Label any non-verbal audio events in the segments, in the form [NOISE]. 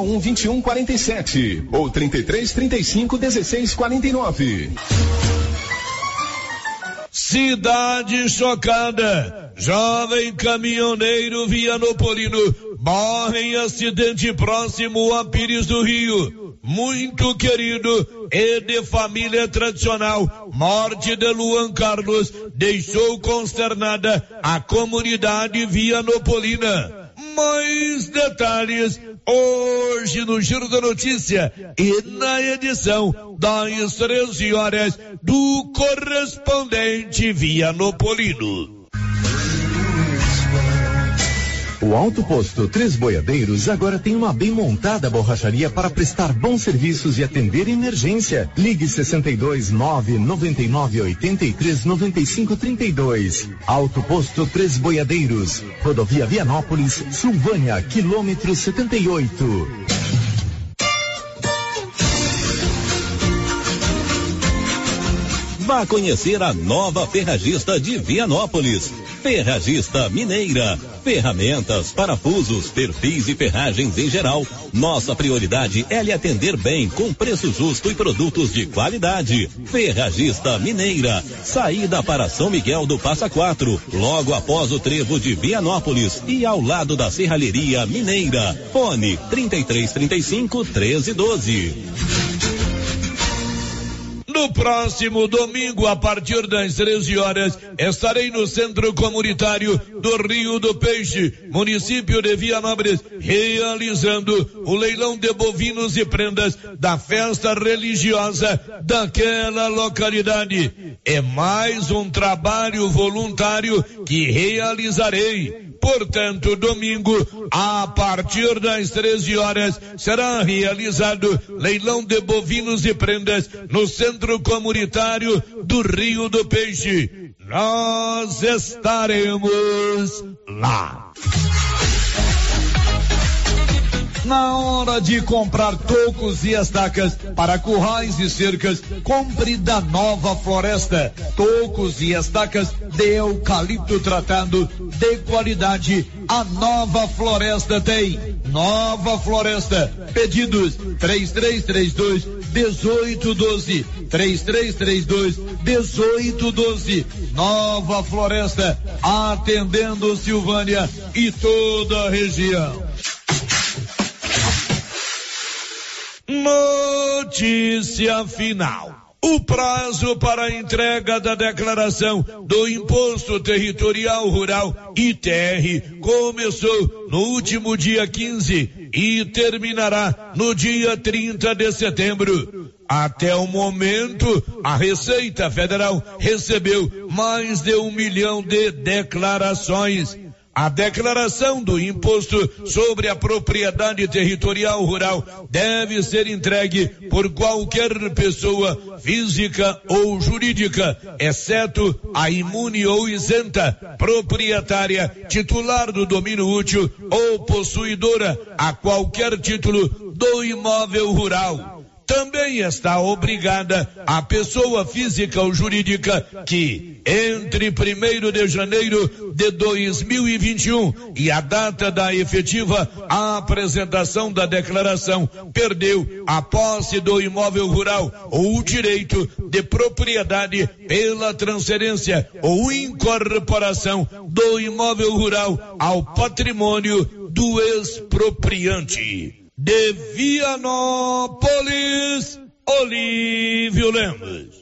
um 21 47 ou 33 35 16 49. Cidade chocada. Jovem caminhoneiro Vianopolino morre em acidente próximo a Pires do Rio. Muito querido e de família tradicional. Morte de Luan Carlos deixou consternada a comunidade Vianopolina. Mais detalhes hoje no Giro da Notícia e na edição das 13 horas do correspondente Vianopolino. O Alto Posto Três Boiadeiros agora tem uma bem montada borracharia para prestar bons serviços e atender emergência. Ligue 62 9 99 83 95 32. Alto Posto Três Boiadeiros. Rodovia Vianópolis, Silvânia, quilômetro 78. Vá conhecer a nova ferragista de Vianópolis. Ferragista Mineira. Ferramentas, parafusos, perfis e ferragens em geral. Nossa prioridade é lhe atender bem, com preço justo e produtos de qualidade. Ferragista Mineira. Saída para São Miguel do Passa Quatro, logo após o trevo de Vianópolis e ao lado da Serralheria Mineira. Fone 3335 1312. No próximo domingo, a partir das 13 horas, estarei no Centro Comunitário do Rio do Peixe, município de Vianópolis, realizando o leilão de bovinos e prendas da festa religiosa daquela localidade. É mais um trabalho voluntário que realizarei Portanto, domingo, a partir das 13 horas, será realizado leilão de bovinos e prendas no Centro Comunitário do Rio do Peixe. Nós estaremos lá. Na hora de comprar tocos e estacas para currais e cercas, compre da Nova Floresta. Tocos e estacas de eucalipto tratado de qualidade. A Nova Floresta tem. Nova Floresta. Pedidos 3332 1812. 3332 1812. Nova Floresta. Atendendo Silvânia e toda a região. Notícia final. O prazo para a entrega da declaração do Imposto Territorial Rural ITR começou no último dia 15 e terminará no dia 30 de setembro. Até o momento, a Receita Federal recebeu mais de um milhão de declarações. A declaração do imposto sobre a propriedade territorial rural deve ser entregue por qualquer pessoa física ou jurídica, exceto a imune ou isenta, proprietária, titular do domínio útil ou possuidora a qualquer título do imóvel rural também está obrigada a pessoa física ou jurídica que, entre 1 de janeiro de 2021 e a data da efetiva apresentação da declaração, perdeu a posse do imóvel rural ou o direito de propriedade pela transferência ou incorporação do imóvel rural ao patrimônio do expropriante de Vianópolis, Olívio Lemos.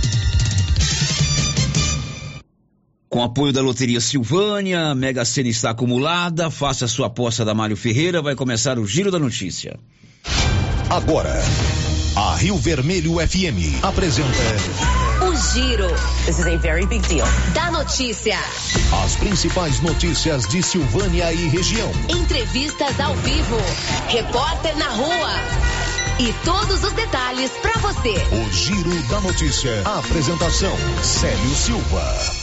Com apoio da Loteria Silvânia, Mega Sena está acumulada, faça sua aposta da Mário Ferreira, vai começar o Giro da Notícia. Agora, a Rio Vermelho FM apresenta O Giro. This is a very big deal. Da notícia. as principais notícias de Silvânia e região. Entrevistas ao vivo. Repórter na rua. E todos os detalhes pra você. O Giro da Notícia. A apresentação: Célio Silva.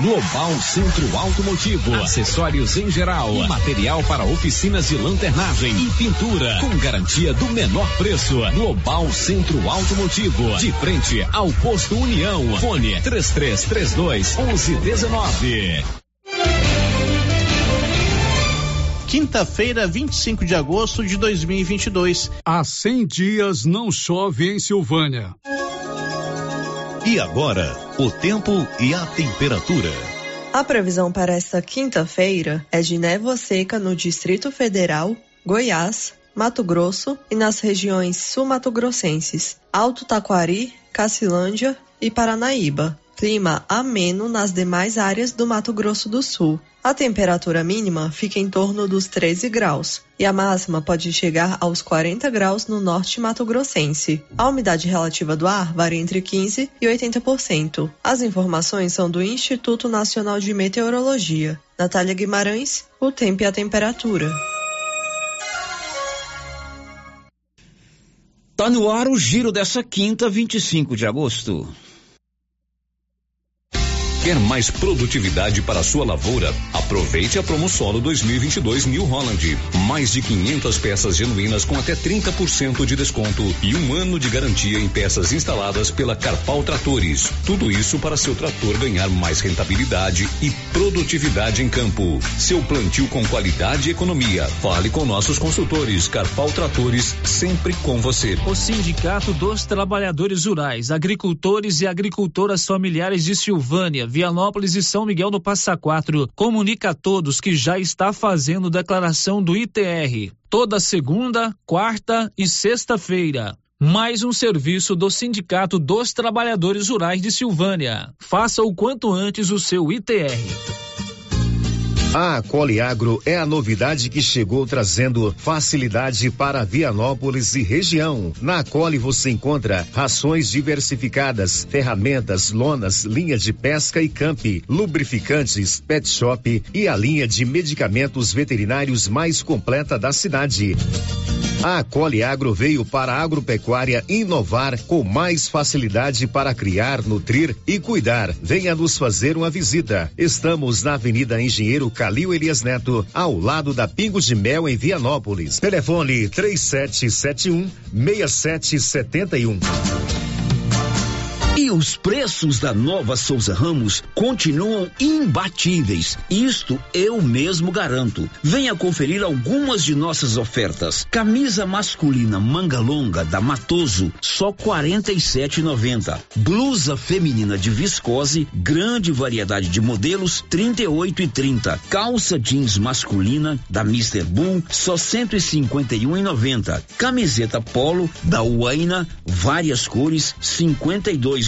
Global Centro Automotivo, acessórios em geral, material para oficinas de lanternagem e pintura, com garantia do menor preço. Global Centro Automotivo, de frente ao posto União. Fone 3332 1119. Quinta-feira, 25 de agosto de 2022. Há 100 dias não chove em Silvânia. E agora, o tempo e a temperatura. A previsão para esta quinta-feira é de névoa seca no Distrito Federal, Goiás, Mato Grosso e nas regiões sul-mato-grossenses, Alto Taquari, Cacilândia e Paranaíba. Clima ameno nas demais áreas do Mato Grosso do Sul. A temperatura mínima fica em torno dos 13 graus e a máxima pode chegar aos 40 graus no norte mato-grossense. A umidade relativa do ar varia entre 15 e 80%. As informações são do Instituto Nacional de Meteorologia. Natália Guimarães, o tempo e a temperatura. Tá no ar o giro dessa quinta, 25 de agosto. Quer mais produtividade para a sua lavoura? Aproveite a Promosolo 2022 New Holland. Mais de 500 peças genuínas com até 30% de desconto e um ano de garantia em peças instaladas pela Carpal Tratores. Tudo isso para seu trator ganhar mais rentabilidade e produtividade em campo. Seu plantio com qualidade e economia. Fale com nossos consultores. Carpal Tratores, sempre com você. O Sindicato dos Trabalhadores Rurais, Agricultores e Agricultoras Familiares de Silvânia, Vianópolis e São Miguel do Passa Quatro comunica a todos que já está fazendo declaração do ITR toda segunda, quarta e sexta-feira. Mais um serviço do Sindicato dos Trabalhadores Rurais de Silvânia. Faça o quanto antes o seu ITR. A Coliagro é a novidade que chegou trazendo facilidade para Vianópolis e região. Na Coli você encontra rações diversificadas, ferramentas, lonas, linha de pesca e camp, lubrificantes, pet shop e a linha de medicamentos veterinários mais completa da cidade. A Coli Agro veio para a agropecuária inovar com mais facilidade para criar, nutrir e cuidar. Venha nos fazer uma visita. Estamos na Avenida Engenheiro Calil Elias Neto, ao lado da Pingo de Mel em Vianópolis. Telefone 3771 6771. E os preços da nova Souza Ramos continuam imbatíveis. Isto eu mesmo garanto. Venha conferir algumas de nossas ofertas. Camisa masculina manga longa da Matoso, só 47,90. Blusa feminina de viscose, grande variedade de modelos, 38 e 30. Calça jeans masculina da Mr. Bull, só 151,90. Camiseta polo da Uaina, várias cores, 52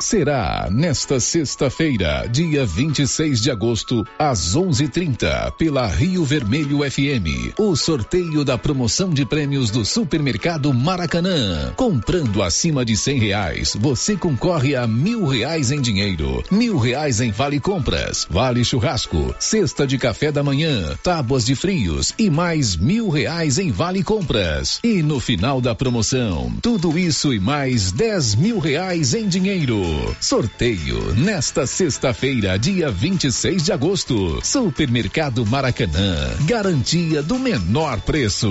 Será nesta sexta-feira, dia 26 de agosto, às 11:30, pela Rio Vermelho FM, o sorteio da promoção de prêmios do Supermercado Maracanã. Comprando acima de cem reais, você concorre a mil reais em dinheiro, mil reais em vale compras, vale churrasco, cesta de café da manhã, tábuas de frios e mais mil reais em vale compras. E no final da promoção, tudo isso e mais dez mil reais em dinheiro. Sorteio nesta sexta-feira, dia 26 de agosto. Supermercado Maracanã. Garantia do menor preço.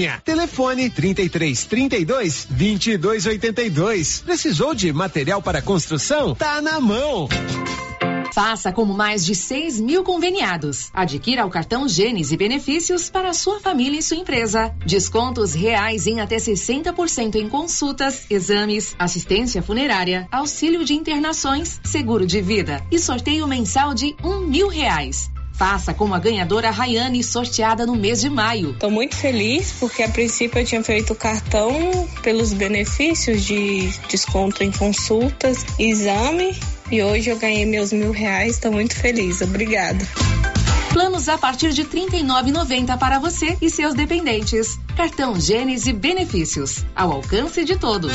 Telefone 33 32 22 82. Precisou de material para construção? Tá na mão. Faça como mais de 6 mil conveniados. Adquira o cartão Gênesis e benefícios para sua família e sua empresa. Descontos reais em até 60% em consultas, exames, assistência funerária, auxílio de internações, seguro de vida e sorteio mensal de um mil reais. Faça como a ganhadora Rayane, sorteada no mês de maio. Estou muito feliz porque a princípio eu tinha feito o cartão pelos benefícios de desconto em consultas, exame e hoje eu ganhei meus mil reais. Estou muito feliz. Obrigada. Planos a partir de R$ 39,90 para você e seus dependentes. Cartão Gênesis Benefícios. Ao alcance de todos.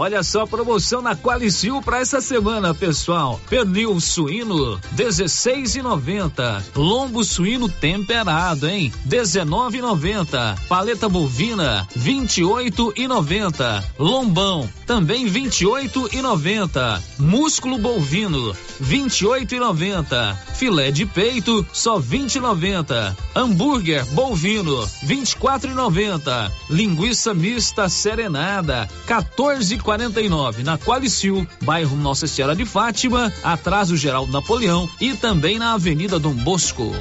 Olha só a promoção na Qualicil para essa semana, pessoal. Pernil suíno 16,90. Lombo suíno temperado, hein? 19,90. Paleta bovina 28,90. Lombão também 28,90. Músculo bovino 28,90. Filé de peito só 20,90. Hambúrguer bovino 24,90. Linguiça mista serenada 14,40 49 na Qualicil, bairro Nossa Senhora de Fátima, atrás do Geraldo Napoleão e também na Avenida Dom Bosco.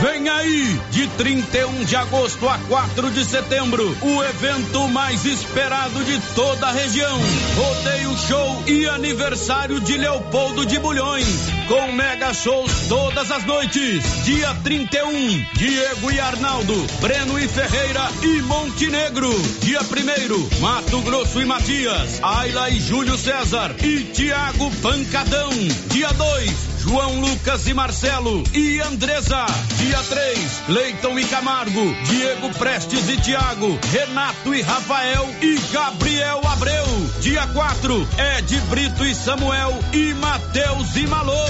Vem aí, de 31 de agosto a 4 de setembro, o evento mais esperado de toda a região. Rodeio Show e aniversário de Leopoldo de Bulhões, com mega shows todas as noites. Dia 31, Diego e Arnaldo, Breno e Ferreira e Montenegro. Dia 1 Mato Grosso e Matias, Ayla e Júlio César e Tiago Pancadão. Dia 2, João Lucas e Marcelo e Andresa. Dia 3, Leiton e Camargo, Diego Prestes e Tiago, Renato e Rafael e Gabriel Abreu. Dia 4, Ed Brito e Samuel e Matheus e Malô.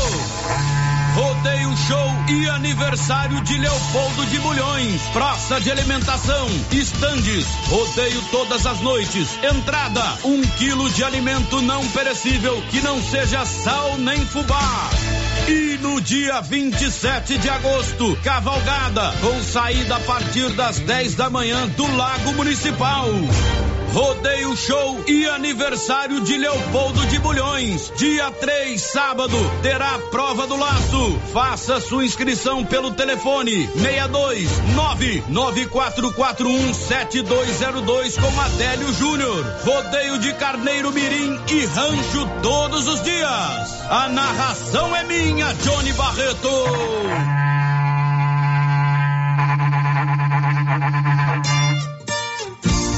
Rodeio Show e aniversário de Leopoldo de Bulhões. Praça de alimentação, estandes, rodeio todas as noites. Entrada, um quilo de alimento não perecível que não seja sal nem fubá. E no dia 27 de agosto, cavalgada com saída a partir das 10 da manhã do Lago Municipal. Rodeio Show e aniversário de Leopoldo de Bulhões. Dia 3, sábado, terá a prova do laço. Faça sua inscrição pelo telefone 62 994417202 com Adélio Júnior. Rodeio de Carneiro Mirim e Rancho todos os dias. A narração é minha, Johnny Barreto.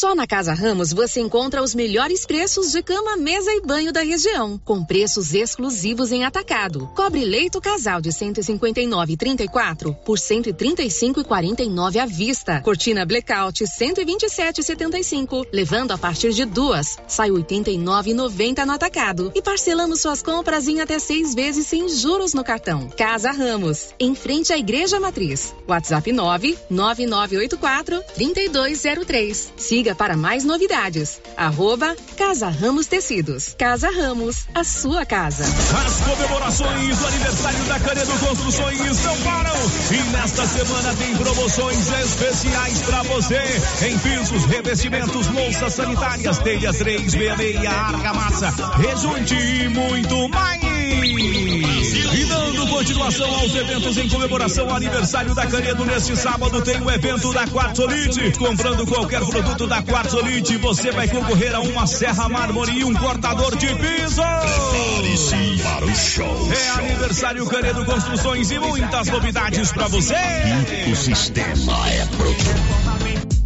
Só na Casa Ramos você encontra os melhores preços de cama, mesa e banho da região, com preços exclusivos em atacado. Cobre leito casal de 159,34 por 135,49 à vista. Cortina blackout 127,75, levando a partir de duas, sai 89,90 no atacado e parcelamos suas compras em até seis vezes sem juros no cartão. Casa Ramos, em frente à Igreja Matriz. WhatsApp 99984 3203. Siga Siga para mais novidades. Arroba Casa Ramos Tecidos. Casa Ramos, a sua casa. As comemorações do aniversário da Canedo Construções não param. E nesta semana tem promoções especiais para você. Em pisos, revestimentos, louças sanitárias, telha 366, argamassa, rejunte e muito mais. E dando continuação aos eventos em comemoração ao aniversário da Canedo, neste sábado tem o evento da Quartzolite. Comprando qualquer produto da Quartzolite, você vai concorrer a uma serra mármore e um cortador de piso. Prepare-se para o show. É aniversário Canedo Construções e muitas novidades para você. O sistema é pronto.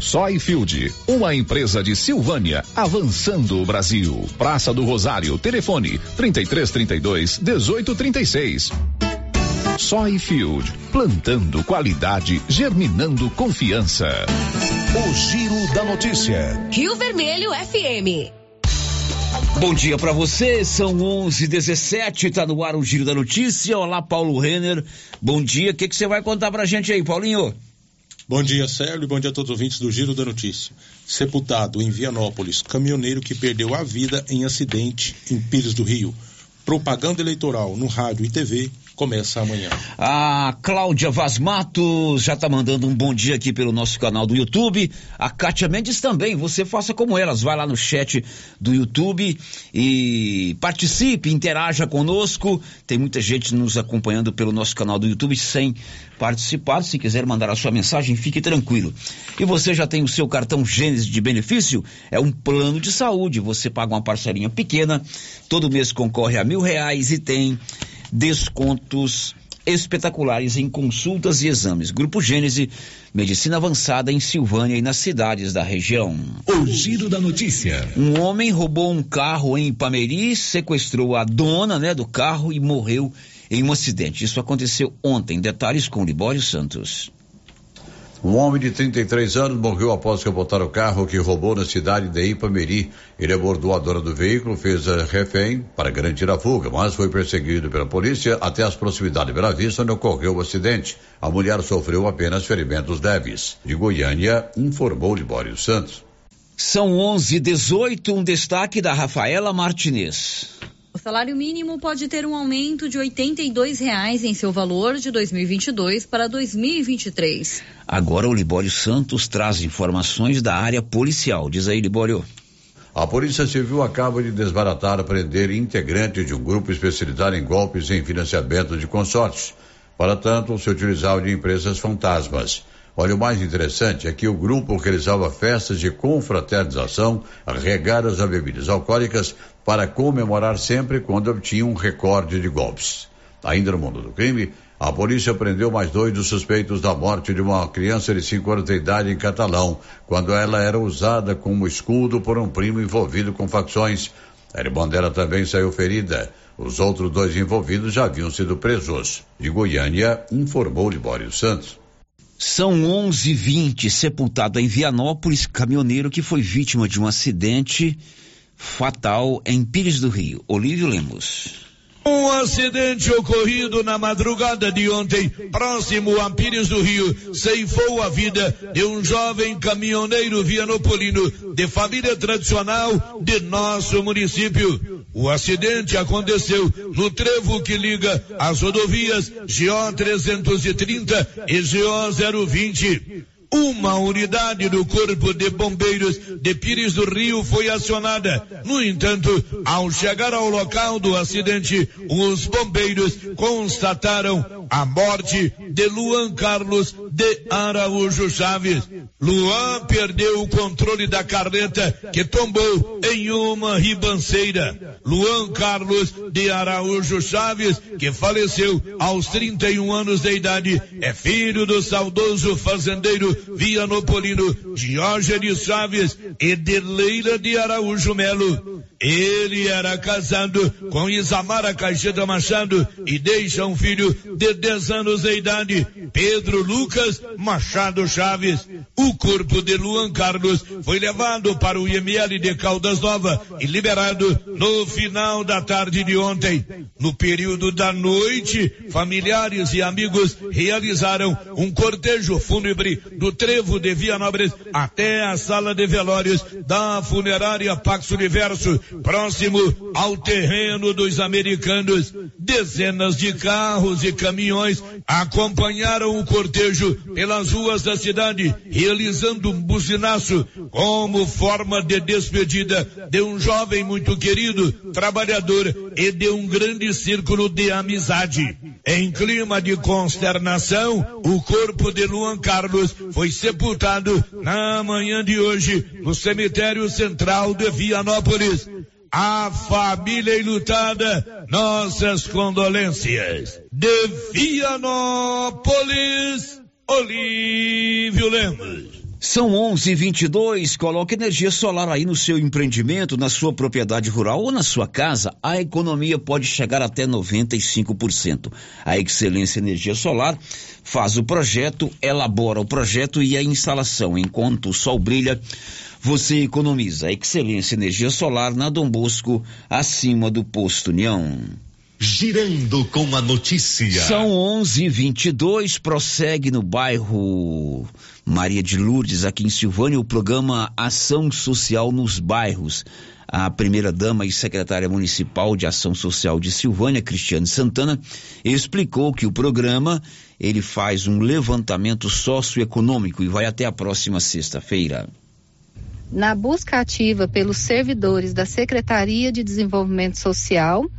Soyfield, uma empresa de Silvânia, avançando o Brasil. Praça do Rosário, telefone 3332 1836. Soyfield, plantando qualidade, germinando confiança. O Giro da Notícia. Rio Vermelho FM. Bom dia para você, são 11:17, tá no ar o Giro da Notícia. Olá, Paulo Renner. Bom dia. O que que você vai contar pra gente aí, Paulinho? Bom dia, e bom dia a todos os ouvintes do Giro da Notícia. Sepultado em Vianópolis, caminhoneiro que perdeu a vida em acidente em Pires do Rio. Propaganda eleitoral no rádio e TV começa amanhã. A Cláudia Vaz Matos já tá mandando um bom dia aqui pelo nosso canal do YouTube. A Kátia Mendes também, você faça como elas, vai lá no chat do YouTube e participe, interaja conosco. Tem muita gente nos acompanhando pelo nosso canal do YouTube sem participar. Se quiser mandar a sua mensagem, fique tranquilo. E você já tem o seu cartão Gênesis de benefício? É um plano de saúde. Você paga uma parcelinha pequena, todo mês concorre a mil reais e tem descontos espetaculares em consultas e exames. Grupo Gênese, medicina avançada em Silvânia e nas cidades da região. O giro da notícia. Um homem roubou um carro em Ipameri, sequestrou a dona, né, do carro e morreu em um acidente. Isso aconteceu ontem. Detalhes com Libório Santos. Um homem de 33 anos morreu após capotar o carro que roubou na cidade de Ipameri. Ele abordou a dona do veículo, fez a refém para garantir a fuga, mas foi perseguido pela polícia até as proximidades de Bela Vista, onde ocorreu o acidente. A mulher sofreu apenas ferimentos leves. De Goiânia, informou Libório Santos. São 11 18 um destaque da Rafaela Martinez. O salário mínimo pode ter um aumento de 82 reais em seu valor de 2022 para 2023. Agora o Libório Santos traz informações da área policial. Diz aí, Libório. A Polícia Civil acaba de desbaratar prender integrantes de um grupo especializado em golpes em financiamento de consórcios. Para tanto, se utilizavam de empresas fantasmas. Olha, o mais interessante é que o grupo realizava festas de confraternização regadas a bebidas alcoólicas para comemorar sempre quando obtinha um recorde de golpes. Ainda no mundo do crime, a polícia prendeu mais dois dos suspeitos da morte de uma criança de 5 anos de idade em Catalão, quando ela era usada como escudo por um primo envolvido com facções. A irmã dela também saiu ferida. Os outros dois envolvidos já haviam sido presos. De Goiânia, informou Libório Santos. São 11:20 sepultado em Vianópolis caminhoneiro que foi vítima de um acidente fatal em Pires do Rio. Olívio Lemos. Um acidente ocorrido na madrugada de ontem, próximo a Pires do Rio, ceifou a vida de um jovem caminhoneiro vianopolino de família tradicional de nosso município. O acidente aconteceu no trevo que liga as rodovias GO 330 e GO 020. Uma unidade do Corpo de Bombeiros de Pires do Rio foi acionada. No entanto, ao chegar ao local do acidente, os bombeiros constataram a morte de Luan Carlos de Araújo Chaves. Luan perdeu o controle da carreta que tombou em uma ribanceira. Luan Carlos de Araújo Chaves, que faleceu aos 31 anos de idade, é filho do saudoso fazendeiro Vianopolino Diógenes Chaves e de Leila de Araújo Melo. Ele era casado com Isamara Caixeta Machado e deixa um filho de 10 anos de idade, Pedro Lucas Machado Chaves. O corpo de Luan Carlos foi levado para o IML de Caldas Nova e liberado no final da tarde de ontem. No período da noite, familiares e amigos realizaram um cortejo fúnebre do trevo de Vianópolis até a sala de velórios da funerária Pax Universo próximo ao terreno dos americanos. Dezenas de carros e caminhões acompanharam o cortejo pelas ruas da cidade, realizando um buzinaço como forma de despedida de um jovem muito querido, trabalhador e de um grande círculo de amizade. Em clima de consternação, o corpo de Luan Carlos foi sepultado na manhã de hoje no cemitério central de Vianópolis a família enlutada, nossas condolências. De Vianópolis, Olívio Lemos. São 11:22. Coloque energia solar aí no seu empreendimento, na sua propriedade rural ou na sua casa. A economia pode chegar até 95%. A Excelência Energia Solar faz o projeto, elabora o projeto e a instalação. Enquanto o sol brilha, você economiza. Excelência Energia Solar na Dom Bosco, acima do posto União. Girando com a notícia. São 11:22 prossegue no bairro Maria de Lourdes, aqui em Silvânia, o programa Ação Social nos Bairros. A primeira-dama e secretária municipal de Ação Social de Silvânia, Cristiane Santana, explicou que o programa ele faz um levantamento socioeconômico e vai até a próxima sexta-feira na busca ativa pelos servidores da Secretaria de Desenvolvimento Social,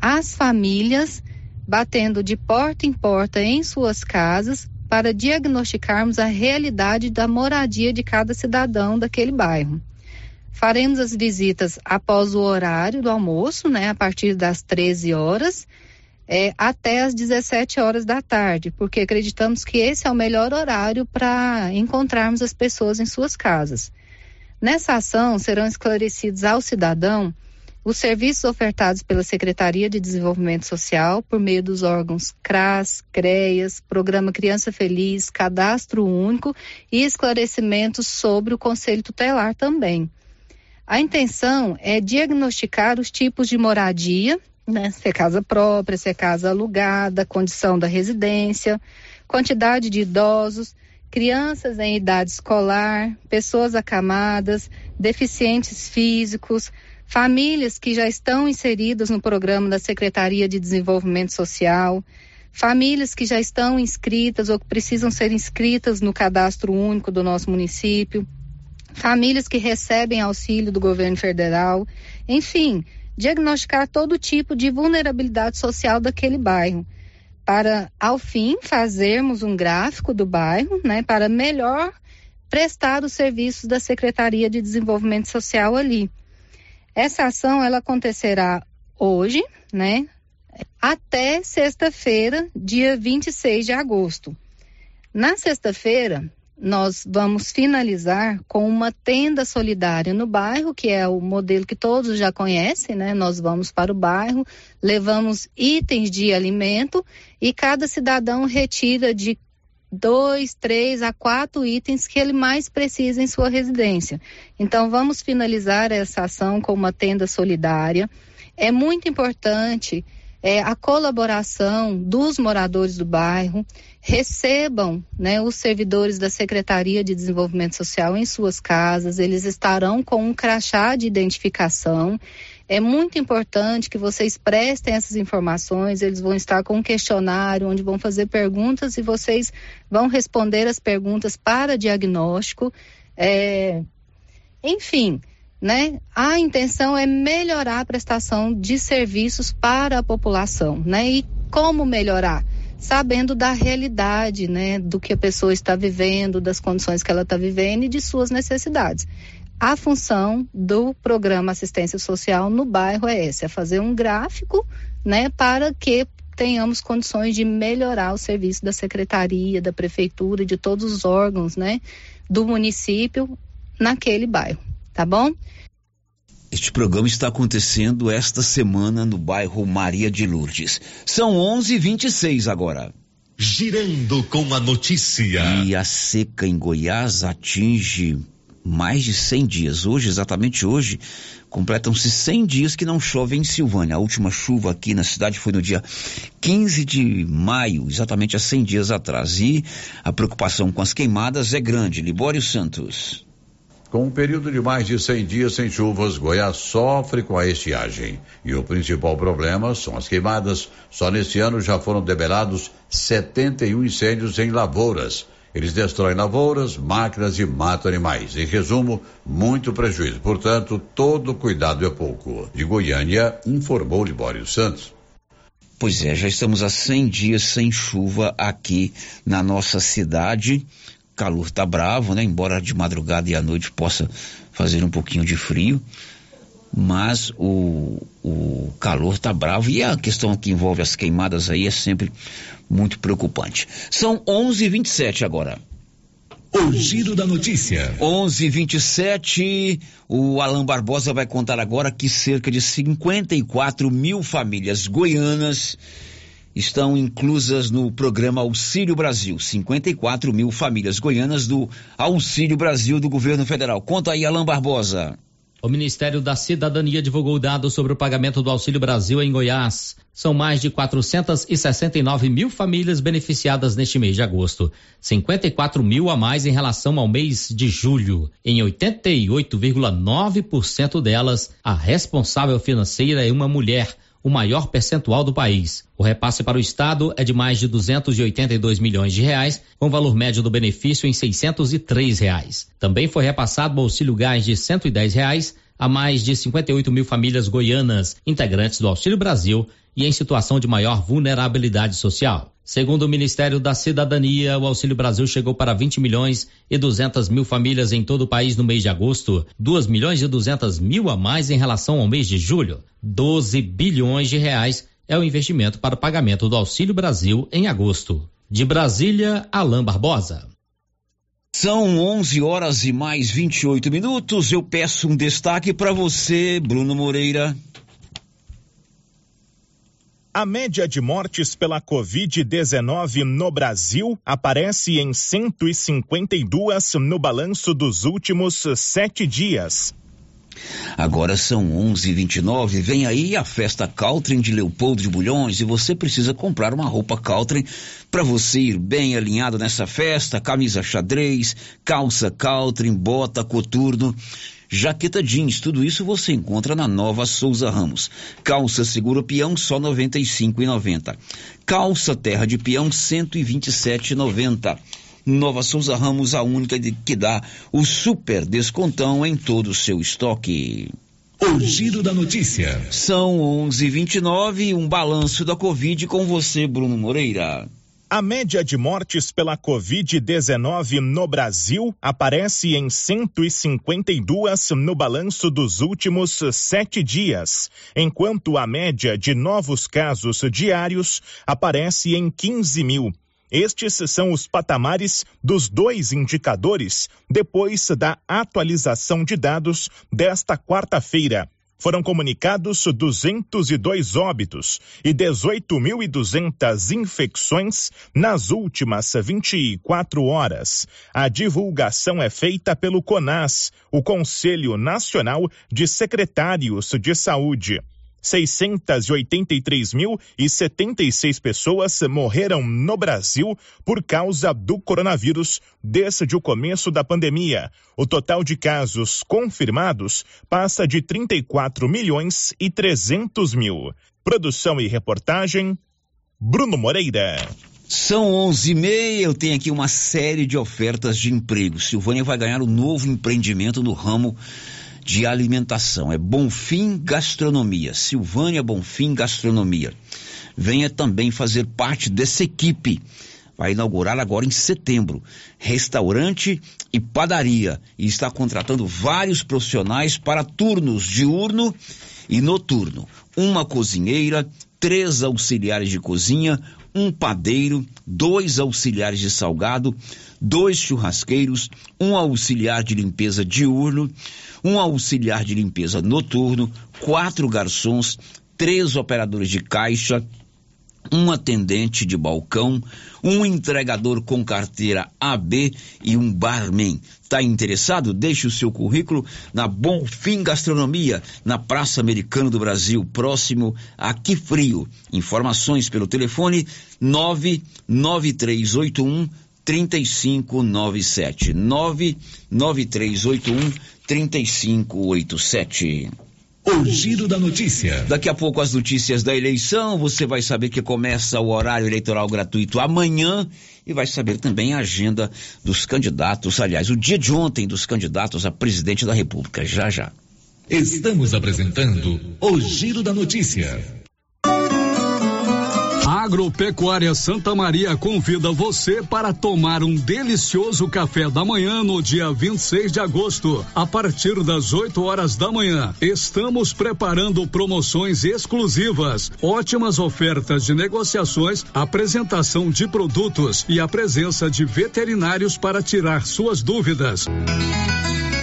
as famílias, batendo de porta em porta em suas casas para diagnosticarmos a realidade da moradia de cada cidadão daquele bairro. Faremos as visitas após o horário do almoço, né, a partir das 13 horas, é, até as 17 horas da tarde, porque acreditamos que esse é o melhor horário para encontrarmos as pessoas em suas casas. Nessa ação serão esclarecidos ao cidadão os serviços ofertados pela Secretaria de Desenvolvimento Social por meio dos órgãos CRAS, CREAS, Programa Criança Feliz, Cadastro Único e esclarecimentos sobre o Conselho Tutelar também. A intenção é diagnosticar os tipos de moradia, né, se é casa própria, se é casa alugada, condição da residência, quantidade de idosos, crianças em idade escolar, pessoas acamadas, deficientes físicos, famílias que já estão inseridas no programa da Secretaria de Desenvolvimento Social, famílias que já estão inscritas ou que precisam ser inscritas no cadastro único do nosso município, famílias que recebem auxílio do governo federal, enfim, diagnosticar todo tipo de vulnerabilidade social daquele bairro. Para, ao fim, fazermos um gráfico do bairro, né, para melhor prestar os serviços da Secretaria de Desenvolvimento Social ali. Essa ação ela acontecerá hoje, né, até sexta-feira, dia 26 de agosto. Na sexta-feira, nós vamos finalizar com uma tenda solidária no bairro, que é o modelo que todos já conhecem, né? Nós vamos para o bairro, levamos itens de alimento e cada cidadão retira de dois, três a quatro itens que ele mais precisa em sua residência. Então, vamos finalizar essa ação com uma tenda solidária. É muito importante é, a colaboração dos moradores do bairro, recebam né, os servidores da Secretaria de Desenvolvimento Social em suas casas, eles estarão com um crachá de identificação. É muito importante que vocês prestem essas informações, eles vão estar com um questionário onde vão fazer perguntas e vocês vão responder as perguntas para diagnóstico. É, enfim, né? A intenção é melhorar a prestação de serviços para a população, né? E como melhorar? Sabendo da realidade, né? Do que a pessoa está vivendo, das condições que ela está vivendo e de suas necessidades. A função do programa assistência social no bairro é essa, é fazer um gráfico, né? Para que tenhamos condições de melhorar o serviço da secretaria, da prefeitura, de todos os órgãos, né? Do município naquele bairro tá bom? Este programa está acontecendo esta semana no bairro Maria de Lourdes. São 11:26 agora. Girando com a notícia. E a seca em Goiás atinge mais de 100 dias. Hoje, exatamente hoje, completam-se 100 dias que não chove em Silvânia. A última chuva aqui na cidade foi no dia 15 de maio, exatamente há 100 dias atrás. E a preocupação com as queimadas é grande. Libório Santos. Com um período de mais de 100 dias sem chuvas, Goiás sofre com a estiagem. E o principal problema são as queimadas. Só neste ano já foram debelados 71 incêndios em lavouras. Eles destroem lavouras, máquinas e matam animais. Em resumo, muito prejuízo. Portanto, todo cuidado é pouco. De Goiânia, informou Libório Santos. Pois é, já estamos há 100 dias sem chuva aqui na nossa cidade calor tá bravo, né? Embora de madrugada e à noite possa fazer um pouquinho de frio, mas o, o calor tá bravo e a questão que envolve as queimadas aí é sempre muito preocupante. São 11:27 agora. O giro da notícia. 11:27. O Alan Barbosa vai contar agora que cerca de 54 mil famílias goianas estão inclusas no programa Auxílio Brasil. 54 mil famílias goianas do Auxílio Brasil do governo federal. Conta aí, Alain Barbosa. O Ministério da Cidadania divulgou dados sobre o pagamento do Auxílio Brasil em Goiás. São mais de 469 mil famílias beneficiadas neste mês de agosto, 54 mil a mais em relação ao mês de julho. Em 88,9% delas, a responsável financeira é uma mulher o maior percentual do país. O repasse para o Estado é de mais de 282 milhões de reais, com valor médio do benefício em 603 reais. Também foi repassado o auxílio gás de 110 reais a mais de 58 mil famílias goianas, integrantes do Auxílio Brasil e em situação de maior vulnerabilidade social. Segundo o Ministério da Cidadania, o Auxílio Brasil chegou para 20 milhões e 200 mil famílias em todo o país no mês de agosto, 2 milhões e 200 mil a mais em relação ao mês de julho. 12 bilhões de reais é o investimento para o pagamento do Auxílio Brasil em agosto. De Brasília, Alain Barbosa. São 11 horas e mais 28 minutos. Eu peço um destaque para você, Bruno Moreira. A média de mortes pela Covid-19 no Brasil aparece em 152 no balanço dos últimos sete dias. Agora são 11:29. Vem aí a festa Caltrim de Leopoldo de Bulhões e você precisa comprar uma roupa Caltrim para você ir bem alinhado nessa festa. Camisa xadrez, calça Caltrim, bota coturno jaqueta jeans, tudo isso você encontra na Nova Souza Ramos. Calça seguro peão só R$ 95,90. Calça terra de peão R$ 127,90. Nova Souza Ramos, a única de, que dá o super descontão em todo o seu estoque. O giro da notícia. São 11:29, um balanço da Covid com você, Bruno Moreira. A média de mortes pela Covid-19 no Brasil aparece em 152 no balanço dos últimos sete dias, enquanto a média de novos casos diários aparece em 15 mil. Estes são os patamares dos dois indicadores depois da atualização de dados desta quarta-feira foram comunicados 202 óbitos e 18.200 infecções nas últimas 24 horas. A divulgação é feita pelo CONAS, o Conselho Nacional de Secretários de Saúde. 683.076 pessoas morreram no Brasil por causa do coronavírus desde o começo da pandemia. O total de casos confirmados passa de 34 milhões e 300 mil. Produção e reportagem, Bruno Moreira. São onze e meia, eu tenho aqui uma série de ofertas de emprego. Silvânia vai ganhar um novo empreendimento no ramo de alimentação. É Bonfim Gastronomia, Silvânia Bonfim Gastronomia. Venha também fazer parte dessa equipe. Vai inaugurar agora em setembro. Restaurante e padaria. E está contratando vários profissionais para turnos diurno e noturno. Uma cozinheira, três auxiliares de cozinha, um padeiro, dois auxiliares de salgado, dois churrasqueiros, um auxiliar de limpeza diurno, um auxiliar de limpeza noturno, quatro garçons, três operadores de caixa, um atendente de balcão, um entregador com carteira AB e um barman. Está interessado? Deixe o seu currículo na Bonfim Gastronomia, na Praça Americana do Brasil, próximo a Aqui Frio. Informações pelo telefone 99381 3597 99381 3587. O Giro da Notícia. Daqui a pouco as notícias da eleição, você vai saber que começa o horário eleitoral gratuito amanhã e vai saber também a agenda dos candidatos, aliás, o dia de ontem dos candidatos a presidente da República, já já. Estamos apresentando o Giro da Notícia. Agropecuária Santa Maria convida você para tomar um delicioso café da manhã no dia 26 de agosto, a partir das 8 horas da manhã. Estamos preparando promoções exclusivas, ótimas ofertas de negociações, apresentação de produtos e a presença de veterinários para tirar suas dúvidas.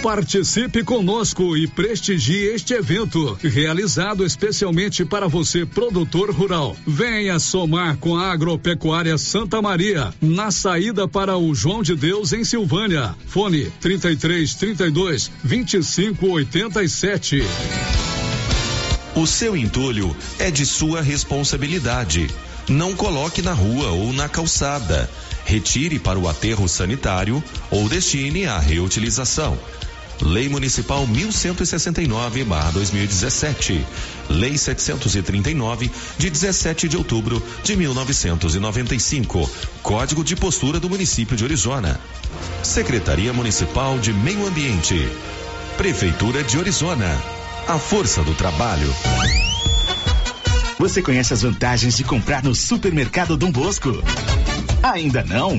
Participe conosco e prestigie este evento, realizado especialmente para você, produtor rural. Venha somar com a Agropecuária Santa Maria, na saída para o João de Deus, em Silvânia. Fone 33 32 25 87. O seu entulho é de sua responsabilidade. Não coloque na rua ou na calçada. Retire para o aterro sanitário ou destine à reutilização. Lei Municipal 1169/2017. Lei 739 de 17 de outubro de 1995. Código de postura do município de Orizona. Secretaria Municipal de Meio Ambiente. Prefeitura de Orizona. A força do trabalho. Você conhece as vantagens de comprar no Supermercado Dom Bosco? Ainda não?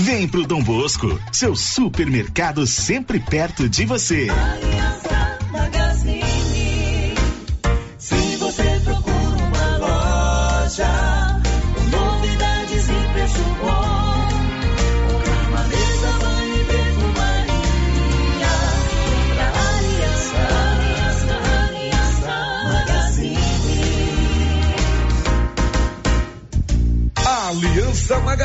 Vem pro Dom Bosco, seu supermercado sempre perto de você. Aliança Magazine.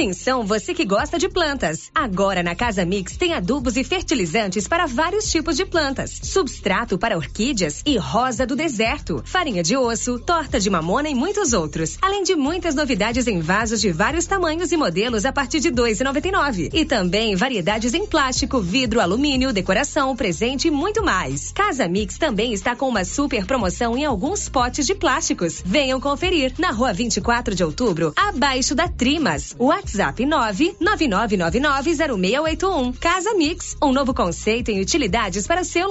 Atenção, você que gosta de plantas. Agora na Casa Mix tem adubos e fertilizantes para vários tipos de plantas. Substrato para orquídeas e rosa do deserto. Farinha de osso, torta de mamona e muitos outros. Além de muitas novidades em vasos de vários tamanhos e modelos a partir de e nove. E também variedades em plástico, vidro, alumínio, decoração, presente e muito mais. Casa Mix também está com uma super promoção em alguns potes de plásticos. Venham conferir na rua 24 de outubro, abaixo da Trimas. WhatsApp 999990681. Casa Mix, um novo conceito em utilidades para o seu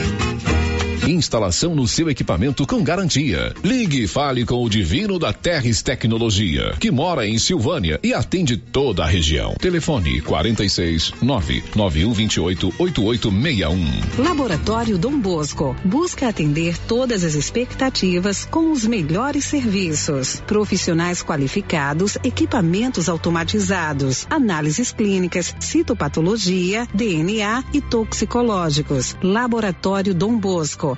Instalação no seu equipamento com garantia. Ligue e fale com o Divino da Terres Tecnologia, que mora em Silvânia e atende toda a região. Telefone 46 99128 8861. Laboratório Dom Bosco busca atender todas as expectativas com os melhores serviços. Profissionais qualificados, equipamentos automatizados, análises clínicas, citopatologia, DNA e toxicológicos. Laboratório Dom Bosco,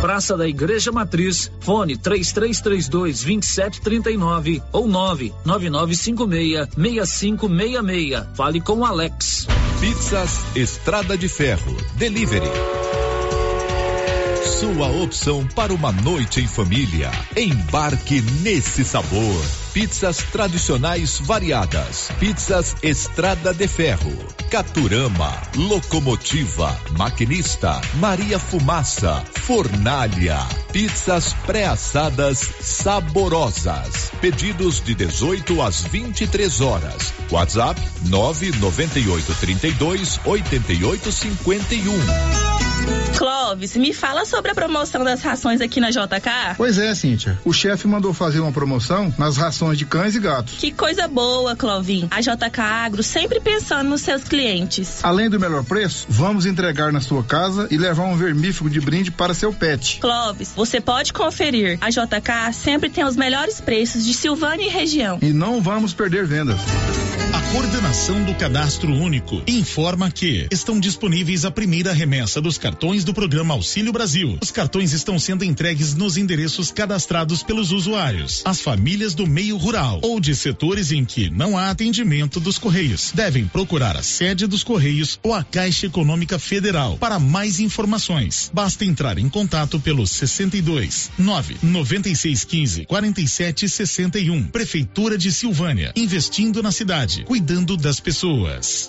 Praça da Igreja Matriz, fone 3332 2739 ou 99956 6566. Fale com Alex. Pizzas Estrada de Ferro. Delivery. Sua opção para uma noite em família. Embarque nesse sabor. Pizzas tradicionais variadas. Pizzas Estrada de Ferro. Caturama. Locomotiva. Maquinista. Maria Fumaça. Fornalha. Pizzas pré-assadas saborosas. Pedidos de 18 às 23 horas. WhatsApp 998 32 88 51. Clóvis, me fala sobre a promoção das rações aqui na JK. Pois é, Cíntia. O chefe mandou fazer uma promoção nas rações de cães e gatos. Que coisa boa, Clovin. A JK Agro sempre pensando nos seus clientes. Além do melhor preço, vamos entregar na sua casa e levar um vermífugo de brinde para seu pet. Clóvis, você pode conferir. A JK sempre tem os melhores preços de Silvânia e região. E não vamos perder vendas. A coordenação do Cadastro Único informa que estão disponíveis a primeira remessa dos cartões do programa Auxílio Brasil. Os cartões estão sendo entregues nos endereços cadastrados pelos usuários. As famílias do meio rural ou de setores em que não há atendimento dos Correios devem procurar a sede dos Correios ou a Caixa Econômica Federal. Para mais informações, basta entrar em contato pelo 62 9 9615 47 61. Prefeitura de Silvânia, investindo na cidade, cuidando das pessoas.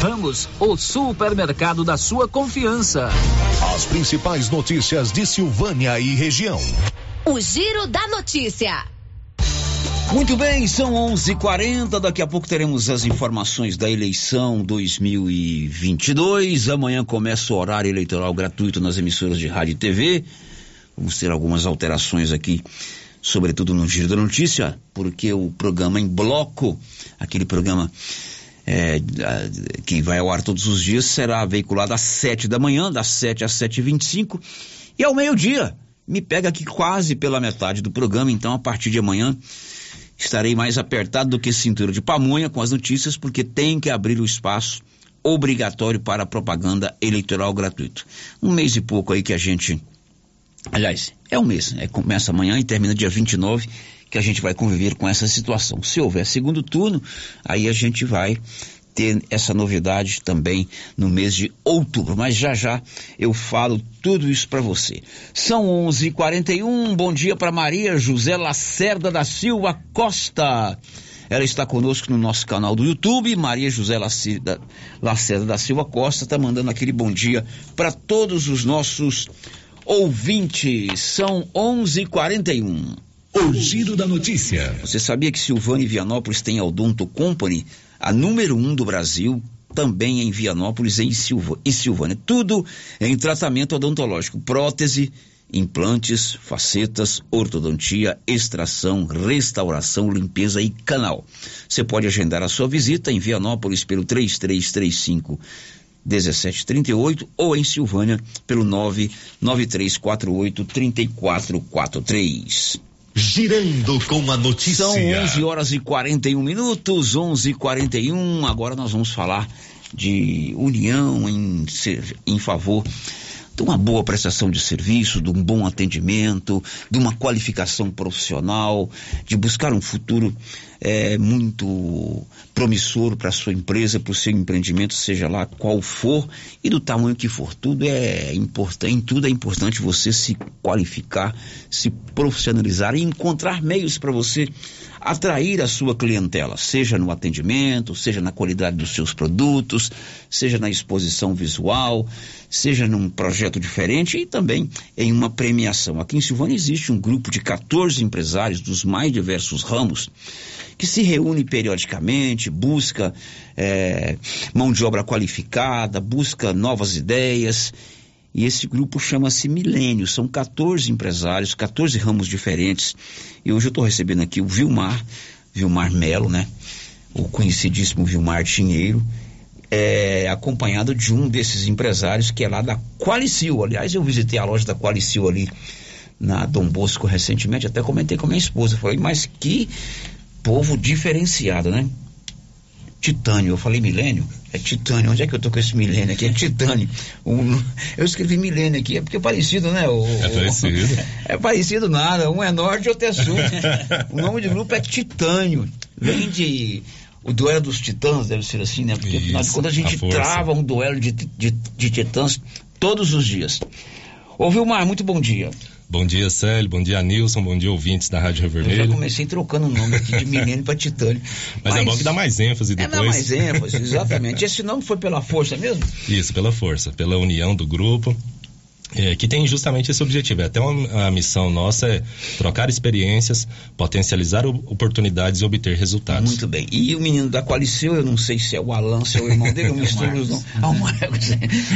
Ramos, o supermercado da sua confiança. As principais notícias de Silvânia e região. O Giro da Notícia. Muito bem, são 11:40. Daqui a pouco teremos as informações da eleição 2022. Amanhã começa o horário eleitoral gratuito nas emissoras de rádio e TV. Vamos ter algumas alterações aqui, sobretudo no Giro da Notícia, porque o programa em bloco, aquele programa é, que vai ao ar todos os dias, será veiculado às sete da manhã, das sete às sete e vinte e cinco, e ao meio-dia. Me pega aqui quase pela metade do programa, então a partir de amanhã estarei mais apertado do que cintura de pamonha com as notícias, porque tem que abrir o espaço obrigatório para propaganda eleitoral gratuito. Um mês e pouco aí que a gente. Aliás, é um mês, é, começa amanhã e termina dia 29 que a gente vai conviver com essa situação. Se houver segundo turno, aí a gente vai ter essa novidade também no mês de outubro. Mas já já eu falo tudo isso para você. São 11:41. Bom dia para Maria José Lacerda da Silva Costa. Ela está conosco no nosso canal do YouTube. Maria José Lacerda, Lacerda da Silva Costa está mandando aquele bom dia para todos os nossos ouvintes. São 11:41. O Giro da Notícia. Você sabia que Silvânia e Vianópolis tem a Odonto Company, a número um do Brasil, também em Vianópolis e Silva, em Silvânia. Tudo em tratamento odontológico, prótese, implantes, facetas, ortodontia, extração, restauração, limpeza e canal. Você pode agendar a sua visita em Vianópolis pelo 3335 1738 ou em Silvânia pelo 99348 3443. Girando com a notícia. São 11 horas e 41 minutos, 11 e 41. Agora nós vamos falar de união em, em favor de uma boa prestação de serviço, de um bom atendimento, de uma qualificação profissional, de buscar um futuro é, muito promissor para sua empresa, para o seu empreendimento, seja lá qual for e do tamanho que for. Tudo é importante, tudo é importante você se qualificar, se profissionalizar e encontrar meios para você atrair a sua clientela, seja no atendimento, seja na qualidade dos seus produtos, seja na exposição visual, seja num projeto diferente e também em uma premiação. Aqui em Silvânia existe um grupo de 14 empresários dos mais diversos ramos que se reúne periodicamente, busca é, mão de obra qualificada, busca novas ideias. E esse grupo chama-se Milênio. São 14 empresários, 14 ramos diferentes. E hoje eu estou recebendo aqui o Vilmar, Vilmar Melo, né? O conhecidíssimo Vilmar Dinheiro, é, acompanhado de um desses empresários que é lá da Qualicil. Aliás, eu visitei a loja da Qualicil ali na Dom Bosco recentemente, até comentei com minha esposa. Falei, mas que povo diferenciado, né? Titânio, eu falei milênio, é titânio, onde é que eu tô com esse milênio aqui? É titânio. Um, eu escrevi milênio aqui, é porque é parecido, né? O, é parecido. O, [LAUGHS] é parecido nada, um é norte e outro é sul. [LAUGHS] o nome do grupo é Titânio, vem de o duelo dos titãs, deve ser assim, né? Porque afinal de contas a gente a trava um duelo de, de, de titãs todos os dias. Ô Vilmar, muito bom dia. Bom dia, Célio. Bom dia, Nilson. Bom dia, ouvintes da Rádio Rio Vermelho. Eu já comecei trocando o nome aqui de [LAUGHS] Milênio para Titânio. Mas, Mas, é bom que dá mais ênfase depois. É, dá mais ênfase, [LAUGHS] exatamente. Esse nome foi pela força mesmo? Isso, pela força, pela união do grupo. É, que tem justamente esse objetivo. É Até uma, a missão nossa é trocar experiências, potencializar o- oportunidades e obter resultados. Muito bem. E o menino da Qualiceu, eu não sei se é o Alan, se é o irmão dele, eu misturo os nomes. Ah, o Marcos.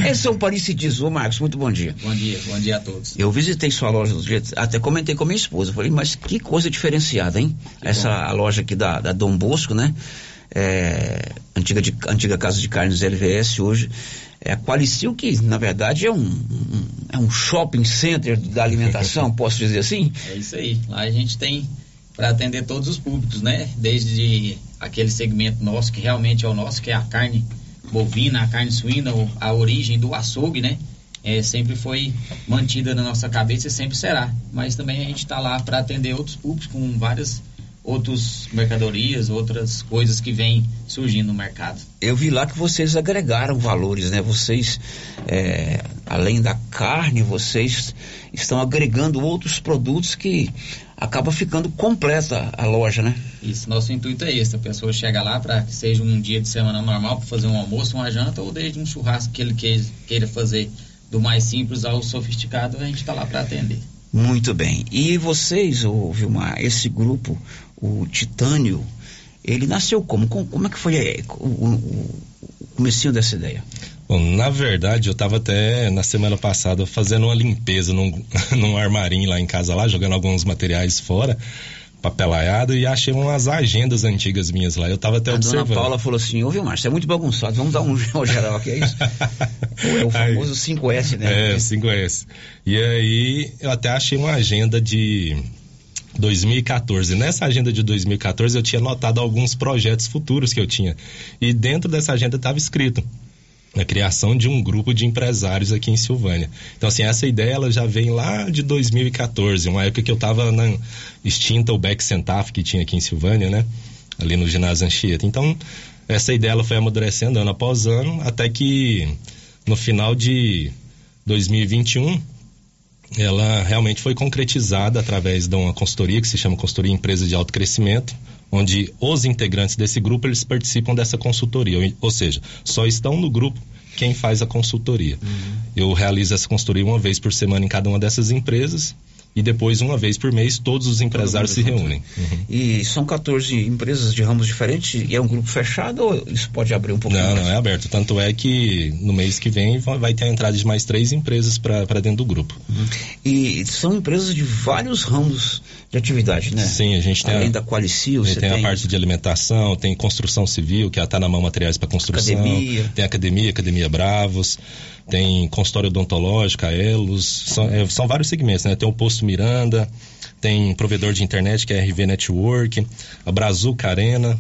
Esse é o Parecidizo. Ô, Marcos, muito bom dia. Bom dia, bom dia a todos. Eu visitei sua loja do dia, até comentei com a minha esposa. Falei, mas que coisa diferenciada, hein? Essa a loja aqui da, da Dom Bosco, né? É, antiga, de, antiga casa de carnes LVS, hoje é a Qualicil, que na verdade é um, um- é um shopping center da alimentação, [LAUGHS] posso dizer assim? É isso aí. Lá a gente tem para atender todos os públicos, né? Desde aquele segmento nosso, que realmente é o nosso, que é a carne bovina, a carne suína, a origem do açougue, né? É, sempre foi mantida na nossa cabeça e sempre será. Mas também a gente está lá para atender outros públicos com várias outras mercadorias, outras coisas que vêm surgindo no mercado. Eu vi lá que vocês agregaram valores, né? Vocês, é, além da carne, vocês estão agregando outros produtos que acaba ficando completa a loja, né? Isso, nosso intuito é esse, a pessoa chega lá para que seja um dia de semana normal para fazer um almoço, uma janta ou desde um churrasco que ele que- queira fazer do mais simples ao sofisticado, a gente está lá para atender. Muito bem. E vocês, ô Vilmar, esse grupo, o Titânio, ele nasceu como? Com- Como é que foi é, o, o, o comecinho dessa ideia? Bom, na verdade, eu estava até na semana passada fazendo uma limpeza num, [LAUGHS] num armarinho lá em casa, lá, jogando alguns materiais fora, papelaiado, e achei umas agendas antigas minhas lá. Eu estava até A dona observando. Paula falou assim, ô Vilmar, você é muito bagunçado, vamos dar um [LAUGHS] geral aqui, é isso? [LAUGHS] é o famoso 5S, né? É, 5S. E aí, eu até achei uma agenda de 2014. Nessa agenda de 2014, eu tinha notado alguns projetos futuros que eu tinha. E dentro dessa agenda estava escrito a criação de um grupo de empresários aqui em Silvânia. Então, assim, essa ideia ela já vem lá de 2014, uma época que eu estava na extinta o Beck Centaf que tinha aqui em Silvânia, né? Ali no ginásio Anchieta. Então, essa ideia ela foi amadurecendo ano após ano, até que no final de 2021 ela realmente foi concretizada através de uma consultoria que se chama Consultoria Empresa de Alto Crescimento, onde os integrantes desse grupo eles participam dessa consultoria, ou, ou seja, só estão no grupo quem faz a consultoria. Eu realizo essa consultoria uma vez por semana em cada uma dessas empresas e depois uma vez por mês todos os empresários se reúnem. E são 14 empresas de ramos diferentes e é um grupo fechado ou isso pode abrir um pouquinho Não, mais? não é aberto. Tanto é que no mês que vem va- vai ter a entrada de mais três empresas para dentro do grupo. E são empresas de vários ramos de atividade, né? Sim, a gente tem Além a, da Qualicil, você tem, tem... a parte de alimentação, tem construção civil, que é a tá na mão materiais para construção. Academia. Tem academia, academia Bravos, tem consultório odontológico, Elos, são, é, são vários segmentos, né? Tem o Posto Miranda, tem provedor de internet, que é RV Network, a Brazuca Arena,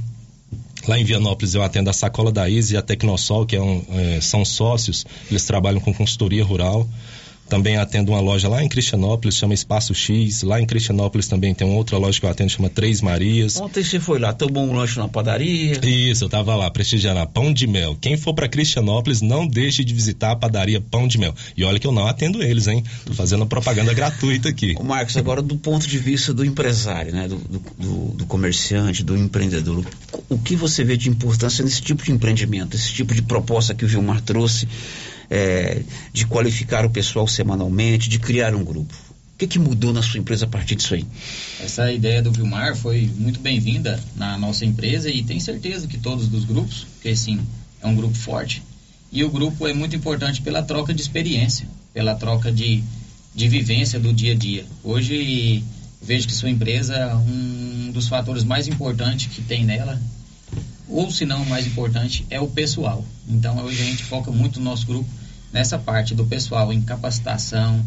Lá em Vianópolis eu atendo a Sacola da Easy e a Tecnosol, que é um, é, são sócios, eles trabalham com consultoria rural. Também atendo uma loja lá em Cristianópolis, chama Espaço X. Lá em Cristianópolis também tem uma outra loja que eu atendo, chama Três Marias. Ontem você foi lá, tomou um lanche na padaria. Isso, eu tava lá, prestigiando a Pão de Mel. Quem for para Cristianópolis, não deixe de visitar a padaria Pão de Mel. E olha que eu não atendo eles, hein? Tô fazendo propaganda gratuita aqui. Ô Marcos, agora do ponto de vista do empresário, né? Do, do, do- comerciante, do empreendedor, o, o que você vê de importância nesse tipo de empreendimento, esse tipo de proposta que o Vilmar trouxe, é, de qualificar o pessoal semanalmente, de criar um grupo? O que, que mudou na sua empresa a partir disso aí? Essa ideia do Vilmar foi muito bem-vinda na nossa empresa e tenho certeza que todos dos grupos, porque sim, é um grupo forte. E o grupo é muito importante pela troca de experiência, pela troca de, de vivência do dia a dia. Hoje vejo que sua empresa, um dos fatores mais importantes que tem nela, ou se não mais importante, é o pessoal. Então hoje a gente foca muito no nosso grupo nessa parte do pessoal, em capacitação,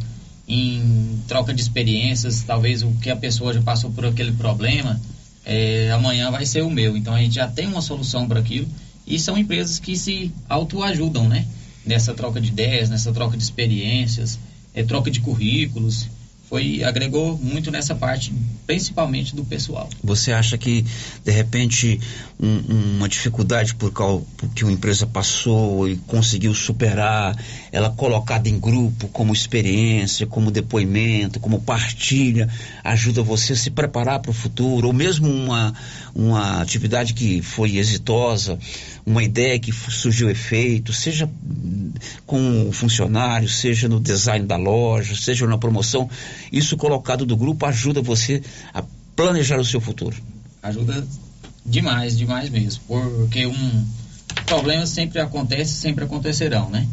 em troca de experiências, talvez o que a pessoa já passou por aquele problema, é, amanhã vai ser o meu. Então a gente já tem uma solução para aquilo e são empresas que se autoajudam, né? Nessa troca de ideias, nessa troca de experiências, é, troca de currículos. Foi agregou muito nessa parte, principalmente do pessoal. Você acha que, de repente, um- uma dificuldade por causa que uma empresa passou e conseguiu superar, ela colocada em grupo como experiência, como depoimento, como partilha, ajuda você a se preparar para o futuro, ou mesmo uma, uma atividade que foi exitosa, uma ideia que surgiu efeito, seja com o funcionário, seja no design da loja, seja na promoção, isso colocado do grupo ajuda você a planejar o seu futuro. Ajuda demais, demais mesmo. Porque um problemas sempre acontece, sempre acontecerão, né?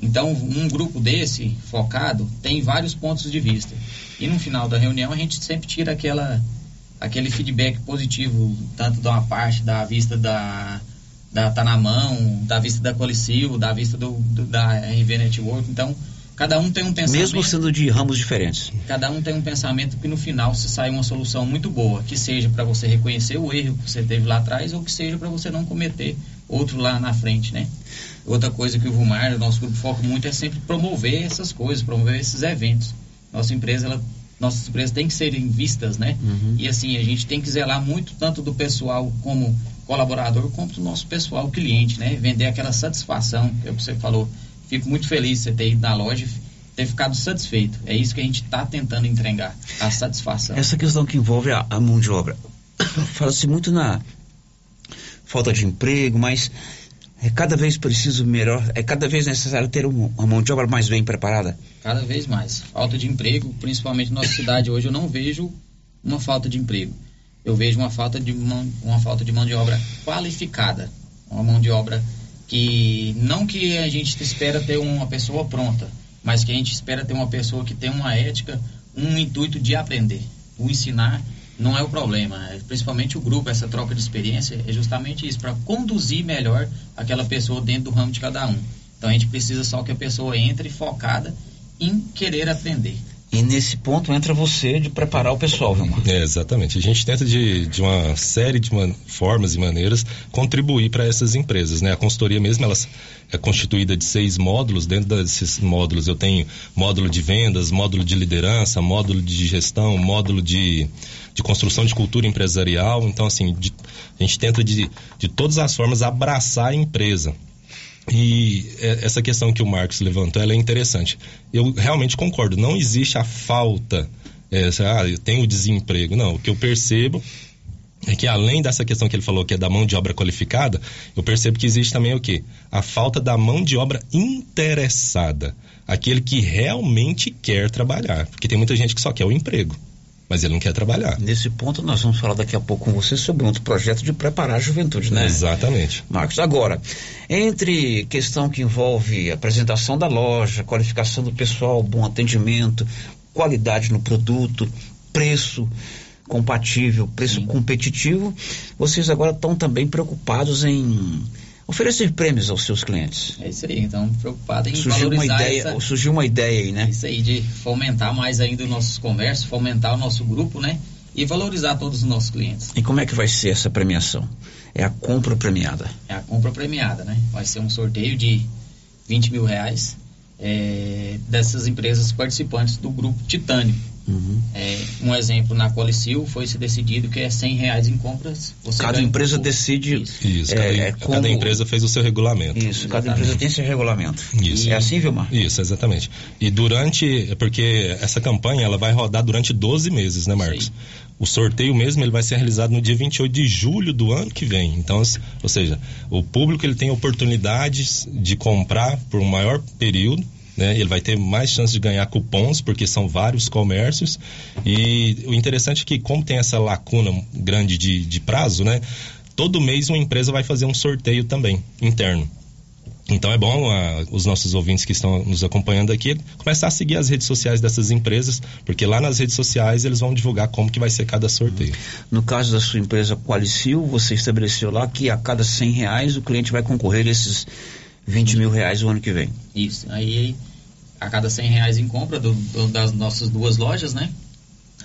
Então, um grupo desse focado tem vários pontos de vista. E no final da reunião a gente sempre tira aquela aquele feedback positivo, tanto de uma parte da vista da da tá na mão, da vista da Colicil, da vista do, do- da RV Network. Então, cada um tem um pensamento Mesmo sendo de ramos diferentes. cada um tem um pensamento que no final se sai uma solução muito boa, que seja para você reconhecer o erro que você teve lá atrás ou que seja para você não cometer outro lá na frente, né? Outra coisa que o Vumar, o nosso grupo foca muito é sempre promover essas coisas, promover esses eventos. Nossa empresa, ela, nossas empresas têm que serem vistas, né? E assim, a gente tem que zelar muito tanto do pessoal como colaborador, como do nosso pessoal cliente, né? Vender aquela satisfação, que é o que você falou. Fico muito feliz de você ter ido na loja e ter ficado satisfeito. É isso que a gente está tentando entregar, a satisfação. Essa questão que envolve a, a mão de obra. [COUGHS] Fala-se muito na falta de emprego, mas é cada vez preciso melhor, é cada vez necessário ter um- uma mão de obra mais bem preparada. Cada vez mais. Falta de emprego, principalmente na nossa cidade hoje, eu não vejo uma falta de emprego. Eu vejo uma falta de mão, uma falta de mão de obra qualificada. Uma mão de obra que não que a gente espera ter uma pessoa pronta, mas que a gente espera ter uma pessoa que tem uma ética, um intuito de aprender. O ensinar não é o problema, é principalmente o grupo, essa troca de experiência é justamente isso, para conduzir melhor aquela pessoa dentro do ramo de cada um. Então a gente precisa só que a pessoa entre focada em querer aprender. E nesse ponto entra você de preparar o pessoal, viu, Marcos? É, exatamente. A gente tenta de, de uma série de man- formas e maneiras contribuir para essas empresas, né? A consultoria mesmo, ela é constituída de seis módulos. Dentro desses módulos eu tenho módulo de vendas, módulo de liderança, módulo de gestão, módulo de, de construção de cultura empresarial. Então, assim, de- a gente tenta de, de todas as formas abraçar a empresa. E é, essa questão que o Marcos levantou, é interessante. Eu realmente concordo. Não existe a falta, é, ah, eu tenho desemprego. Não, o que eu percebo é que além dessa questão que ele falou, que é da mão de obra qualificada, eu percebo que existe também o quê? A falta da mão de obra interessada. Aquele que realmente quer trabalhar. Porque tem muita gente que só quer o emprego, mas ele não quer trabalhar. Nesse ponto nós vamos falar daqui a pouco com você sobre um outro projeto de preparar a juventude, né? Exatamente. Marcos, agora, entre questão que envolve apresentação da loja, qualificação do pessoal, bom atendimento, qualidade no produto, preço compatível, preço competitivo, vocês agora estão também preocupados em oferecer prêmios aos seus clientes. É isso aí, então preocupado em Surgiu uma valorizar ideia, essa, surgiu uma ideia aí, né? isso aí de fomentar mais ainda os nossos comércios, fomentar o nosso grupo, né? E valorizar todos os nossos clientes. E como é que vai ser essa premiação? É a compra premiada. É a compra premiada, né? Vai ser um sorteio de 20 mil reais é, dessas empresas participantes do grupo Titânio. Uhum. É, um exemplo, na Colicil foi se decidido que é 100 reais em compras. Você Cada um empresa decide. Isso, é, cada, é cada como- empresa fez o seu regulamento. Isso, cada empresa tem esse regulamento. Isso. É assim, Vilmar? Isso, exatamente. E durante, é porque essa campanha ela vai rodar durante 12 meses, né, Marcos? O sorteio mesmo ele vai ser realizado no dia 28 de julho do ano que vem. Então, ou seja, o público ele tem oportunidades de comprar por um maior período. Né, ele vai ter mais chance de ganhar cupons, porque são vários comércios. E o interessante é que, como tem essa lacuna grande de, de prazo, né, todo mês uma empresa vai fazer um sorteio também, interno. Então é bom ah, os nossos ouvintes que estão nos acompanhando aqui começar a seguir as redes sociais dessas empresas, porque lá nas redes sociais eles vão divulgar como que vai ser cada sorteio. No caso da sua empresa Qualicil, você estabeleceu lá que a cada 100 reais o cliente vai concorrer a esses 20 mil reais o ano que vem. Isso. Aí, a cada 100 reais em compra do- do- das nossas duas lojas, né?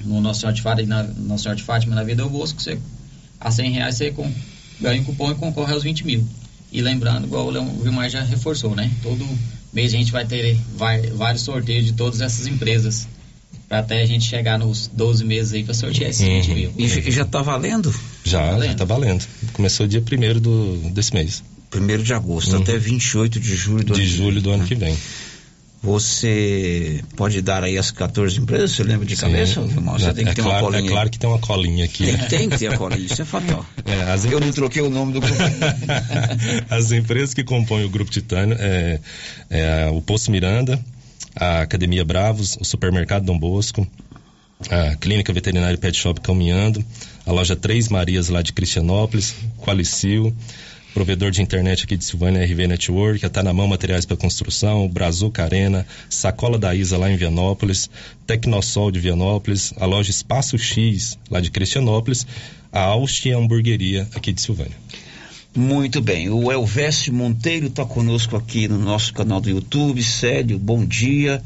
No Nosso Senhor de Fátima e na, Nosso Senhor de Fátima na Vida do Bosco, você, a 100 reais você com- ganha um cupom e concorre aos 20 mil. E lembrando, igual o Leão- Vilmar já reforçou, né? Todo mês a gente vai ter vai- vários sorteios de todas essas empresas Pra até a gente chegar nos 12 meses aí pra sortear esse 20 Uhum. mil. E já- já tá valendo? Já, já tá valendo. Começou dia 1 do, desse mês. 1 de agosto até 28 de julho do De ano que julho do ano né? que vem. Você pode dar aí as 14 empresas, você lembra de Sim. cabeça? Você é, tem que é ter claro, uma colinha. É claro que tem uma colinha aqui. Tem, tem que ter a colinha, isso é fatal. [LAUGHS] É, as Eu não troquei o nome do grupo. [LAUGHS] As empresas que compõem o Grupo Titânio é, é o Poço Miranda, a Academia Bravos, o Supermercado Dom Bosco, a Clínica Veterinária Pet Shop Caminhando, a loja Três Marias lá de Cristianópolis, Qualicil, provedor de internet aqui de Silvânia, RV Network, a Tá na Mão Materiais para Construção, Brazuca Arena, Sacola da Isa lá em Vianópolis, Tecnosol de Vianópolis, a loja Espaço X lá de Cristianópolis, a Austin Hamburgueria aqui de Silvânia. Muito bem, o Elvésio Monteiro está conosco aqui no nosso canal do YouTube. Célio, bom dia.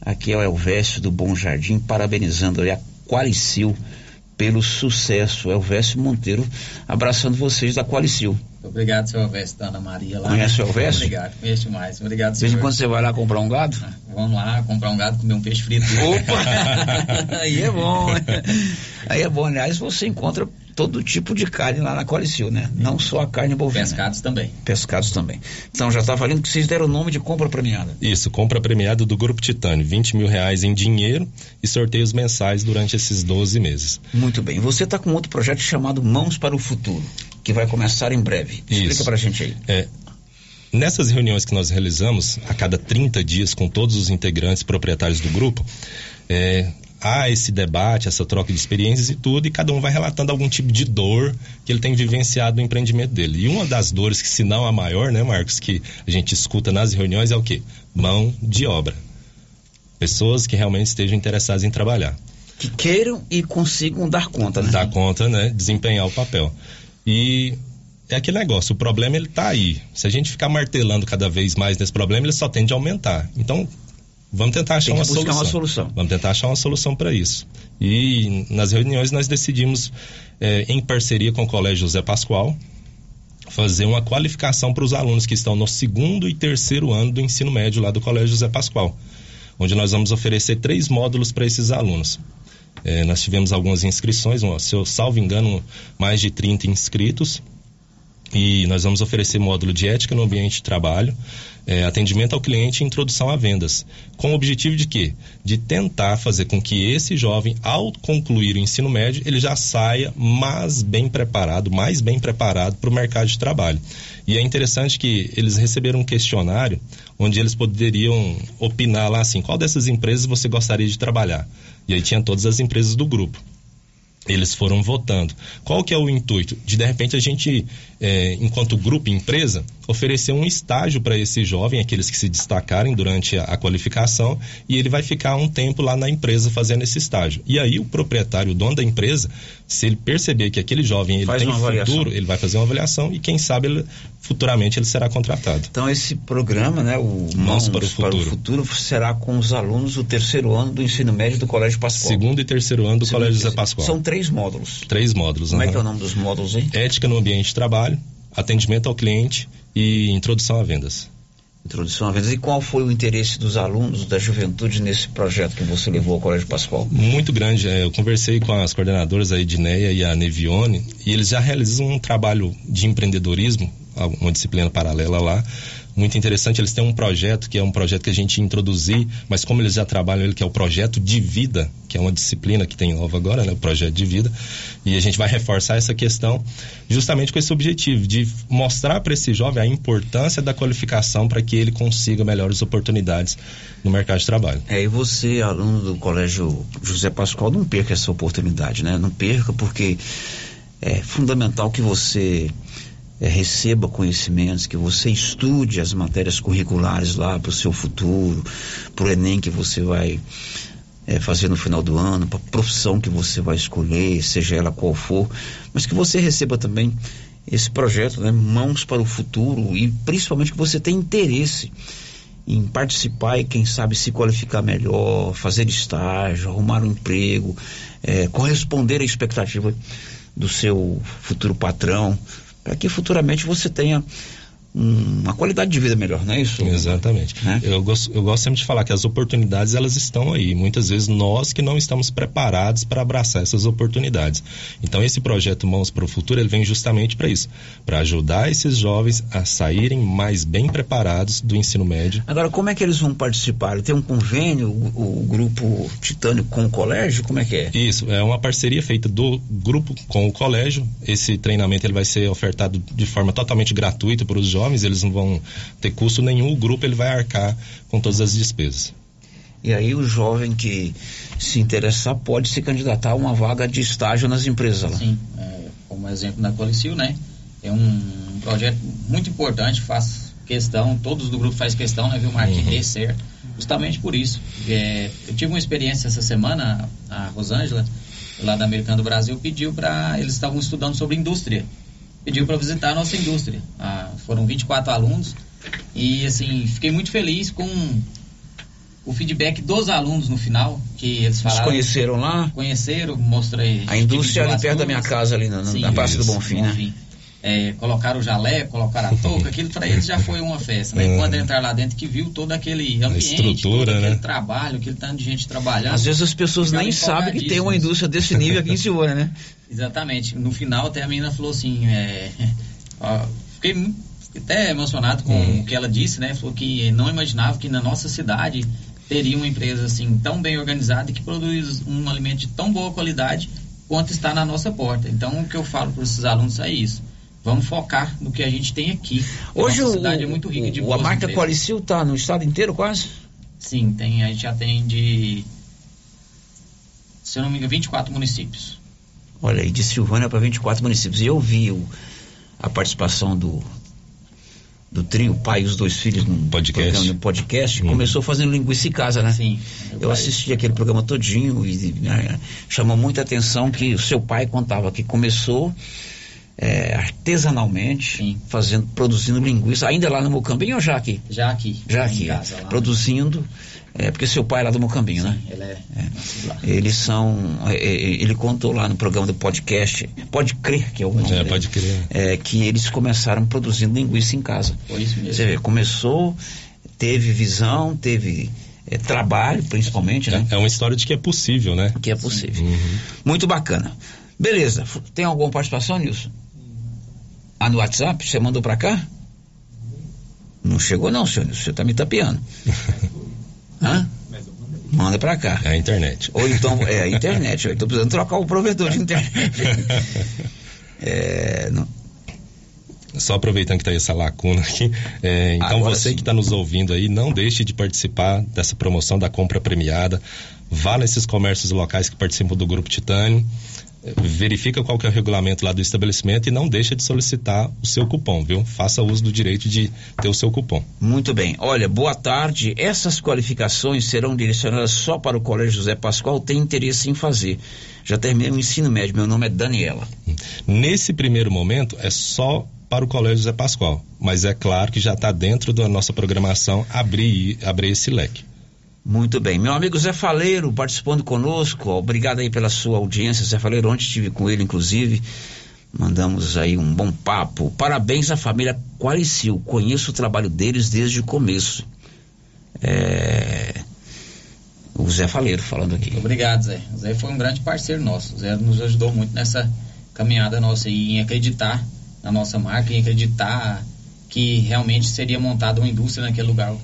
Aqui é o Elvésio do Bom Jardim, parabenizando a Qualicil pelo sucesso. Elvésio Monteiro abraçando vocês da Qualicil. Obrigado, seu Alves, da Ana Maria lá. Conhece o Alves? Obrigado, conheço demais. Obrigado, De vez em senhor. quando você vai lá comprar um gado? Vamos lá, comprar um gado, comer um peixe frito. Opa! [LAUGHS] Aí é bom, né? Aí é bom. Aliás, você encontra todo tipo de carne lá na Qualicil, né? Não só a carne bovina. Pescados também. Pescados também. Então, já está valendo que vocês deram o nome de compra premiada. Isso, compra premiada do Grupo Titânio, 20 mil reais em dinheiro e sorteios mensais durante esses 12 meses. Muito bem. Você está com outro projeto chamado Mãos para o Futuro, que vai começar em breve. Explica Isso. pra gente aí. É, nessas reuniões que nós realizamos, a cada 30 dias, com todos os integrantes proprietários do grupo, é, há esse debate, essa troca de experiências e tudo, e cada um vai relatando algum tipo de dor que ele tem vivenciado no empreendimento dele. E uma das dores, que se não a maior, né, Marcos, que a gente escuta nas reuniões é o quê? Mão de obra. Pessoas que realmente estejam interessadas em trabalhar. Que queiram e consigam dar conta, né? Dar conta, né? Desempenhar o papel. E é aquele negócio, o problema ele tá aí. Se a gente ficar martelando cada vez mais nesse problema, ele só tende a aumentar. Então, vamos tentar achar uma solução. uma solução. Vamos tentar achar uma solução para isso. E nas reuniões nós decidimos, eh, em parceria com o Colégio José Pascoal, fazer uma qualificação para os alunos que estão no segundo e terceiro ano do ensino médio lá do Colégio José Pascoal, onde nós vamos oferecer três módulos para esses alunos. Eh, nós tivemos algumas inscrições, se eu salvo engano, mais de 30 inscritos. E nós vamos oferecer módulo de ética no ambiente de trabalho, eh, atendimento ao cliente e introdução a vendas. Com o objetivo de quê? De tentar fazer com que esse jovem, ao concluir o ensino médio, ele já saia mais bem preparado, mais bem preparado para o mercado de trabalho. E é interessante que eles receberam um questionário onde eles poderiam opinar lá assim, qual dessas empresas você gostaria de trabalhar? E aí tinha todas as empresas do grupo eles foram votando. Qual que é o intuito? De de repente a gente, eh, enquanto grupo empresa, oferecer um estágio para esse jovem, aqueles que se destacarem durante a, a qualificação, e ele vai ficar um tempo lá na empresa fazendo esse estágio. E aí o proprietário, o dono da empresa, se ele perceber que aquele jovem ele Faz tem avaliação. futuro, ele vai fazer uma avaliação e quem sabe ele, futuramente ele será contratado. Então, esse programa, né, o Mãos para o futuro, será com os alunos do terceiro ano do ensino médio do Colégio Pascoal. Segundo e terceiro ano do Segundo Colégio José. Pascoal. São três módulos. Três módulos. Como é que é o nome dos módulos aí? Ética no ambiente de trabalho, atendimento ao cliente e introdução a vendas. Introdução a vendas. E qual foi o interesse dos alunos da juventude nesse projeto que você levou ao Colégio Pascoal? Muito grande. É, Eu conversei com as coordenadoras, a Edneia e a Nevione, e eles já realizam um trabalho de empreendedorismo, uma disciplina paralela lá, muito interessante. Eles têm um projeto que é um projeto que a gente ia introduzir, mas como eles já trabalham ele, que é o projeto de vida, que é uma disciplina que tem nova agora, né? O projeto de vida. E a gente vai [LAUGHS] reforçar essa questão justamente com esse objetivo de mostrar para esse jovem a importância da qualificação para que ele consiga melhores oportunidades no mercado de trabalho. É, e você, aluno do Colégio José Pascoal, não perca essa oportunidade, né? Não perca porque é fundamental que você é, receba conhecimentos, que você estude as matérias curriculares lá para o seu futuro, para o Enem que você vai é, fazer no final do ano, para a profissão que você vai escolher, seja ela qual for, mas que você receba também esse projeto, né? Mãos para o futuro e principalmente que você tenha interesse em participar e quem sabe se qualificar melhor, fazer estágio, arrumar um emprego, é, corresponder à expectativa do seu futuro patrão, para que futuramente você tenha uma qualidade de vida melhor, não é isso? Exatamente. Eu, gosto, eu gosto sempre de falar que as oportunidades elas estão aí. Muitas vezes nós que não estamos preparados para abraçar essas oportunidades. Então esse projeto Mãos para o Futuro ele vem justamente para isso, para ajudar esses jovens a saírem mais bem preparados do ensino médio. Agora, como é que eles vão participar? Tem um convênio, o, o grupo Titânio com o colégio? Como é que é? Isso, é uma parceria feita do grupo com o colégio. Esse treinamento ele vai ser ofertado de forma totalmente gratuita para os jovens, eles não vão ter custo nenhum, o grupo ele vai arcar com todas as despesas. E aí o jovem que se interessar pode se candidatar a uma vaga de estágio nas empresas lá. Sim, é, como exemplo na Colicil, né? É um projeto muito importante, faz questão, todos do grupo faz questão, né, viu, Marquinhos, Uhum. dê certo. Justamente por isso. É, eu tive uma experiência essa semana, a Rosângela, lá da Americana do Brasil, pediu para eles estavam estudando sobre indústria. Pediu para visitar a nossa indústria. Ah, foram 24 alunos e assim, fiquei muito feliz com o feedback dos alunos no final, que eles Eles falaram. conheceram lá? Conheceram, mostrei. A indústria ali perto da minha casa, ali na, na- Sim, na Praça do isso, Bonfim, né? É, colocaram o jalé, colocaram a [LAUGHS] touca, aquilo para eles já foi uma festa, né? É. Quando entrar lá dentro que viu todo aquele ambiente, estrutura, todo aquele né? trabalho, aquele tanto de gente trabalhando. Às vezes as pessoas nem sabem que tem uma indústria desse nível aqui em [LAUGHS] Silvânia, né? Exatamente. No final até a menina falou assim, é, [LAUGHS] ó, fiquei até emocionado com Hum. o que ela disse, né? Falou que não imaginava que na nossa cidade teria uma empresa assim tão bem organizada que produz um alimento de tão boa qualidade quanto está na nossa porta. Então o que eu falo para esses alunos é isso. Vamos focar no que a gente tem aqui. Hoje a o, cidade é muito rica de o- a boas marca empresas. Qualicil tá no estado inteiro quase? Sim, tem, a gente atende, se eu não me engano, 24 municípios. Olha aí, de Silvânia para 24 municípios. E eu vi o- a participação do do trio Pai e os Dois Filhos no Podcast. programa, no podcast. Começou fazendo linguiça em casa, né? Sim. Eu assisti aquele programa todinho e né, chamou muita atenção que o seu pai contava que começou é, artesanalmente, fazendo, produzindo linguiça, ainda lá no Mocambinho ou já aqui? Já aqui. Já aqui, casa, lá. produzindo, é, porque seu pai é lá do Mocambinho, né? Ele é, Eles são. é, é, ele contou lá no programa do podcast, pode crer que é o nome. É, dele, pode crer. é, que eles começaram produzindo linguiça em casa. Foi isso mesmo. Você vê, começou, teve visão, teve é, trabalho, principalmente, né? É uma história de que é possível, né? Que é possível. Muito bacana. Beleza. Tem alguma participação, Nilson? Ah, no WhatsApp? Você mandou pra cá? Não chegou não, senhor. Você tá me tapeando. [LAUGHS] Hã? Manda pra cá. É a internet. Ou então, é a internet. Eu tô precisando trocar o provedor de internet. [LAUGHS] É, não- Só aproveitando que tá essa lacuna aqui, é, então Agora você sim. que está nos ouvindo aí, não deixe de participar dessa promoção da compra premiada. Vá nesses comércios locais que participam do Grupo Titânio, verifica qual que é o regulamento lá do estabelecimento e não deixa de solicitar o seu cupom, viu? Faça uso do direito de ter o seu cupom. Muito bem. Olha, boa tarde. Essas qualificações serão direcionadas só para o Colégio José Pascoal. Tem interesse em fazer. Já terminei o ensino médio. Meu nome é Daniela. Nesse primeiro momento é só para o Colégio Zé Pascoal, mas é claro que já está dentro da nossa programação abrir, abrir esse leque. Muito bem. Meu amigo Zé Faleiro participando conosco. Obrigado aí pela sua audiência, Zé Faleiro. Ontem estive com ele, inclusive. Mandamos aí um bom papo. Parabéns à família Qualicil. Conheço o trabalho deles desde o começo. É... O Zé Faleiro falando aqui. Obrigado, Zé. O Zé foi um grande parceiro nosso. O Zé nos ajudou muito nessa caminhada nossa aí, em acreditar na nossa marca, em acreditar que realmente seria montada uma indústria naquele lugar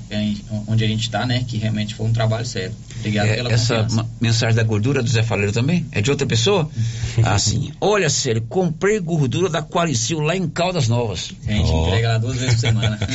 onde a gente está, né? Que realmente foi um trabalho sério. Obrigado É, pela essa confiança. mensagem da gordura do Zé Faleiro também? É de outra pessoa? ah, sim. Olha, Célio, comprei gordura da Qualicil lá em Caldas Novas. A gente entrega lá duas vezes por semana. [LAUGHS]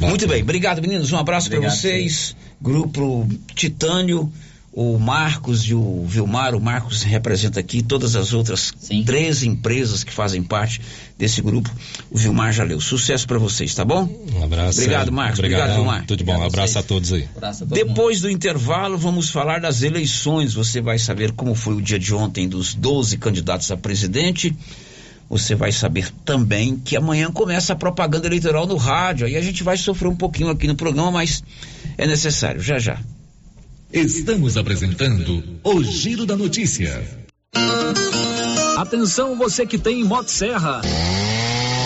Muito bem, obrigado meninos, um abraço para vocês. Grupo Titânio, o Marcos e o Vilmar, o Marcos representa aqui todas as outras três empresas que fazem parte desse grupo. O Vilmar já leu. Sucesso para vocês, tá bom? Um abraço. Obrigado, é, Marcos. Obrigado, Obrigado, Vilmar. Tudo bom. Um abraço a todos aí. Depois do intervalo, vamos falar das eleições. Você vai saber como foi o dia de ontem dos 12 candidatos a presidente. Você vai saber também que amanhã começa a propaganda eleitoral no rádio. Aí a gente vai sofrer um pouquinho aqui no programa, mas é necessário. Já já. Estamos apresentando o Giro da Notícia. Atenção você que tem Motosserra.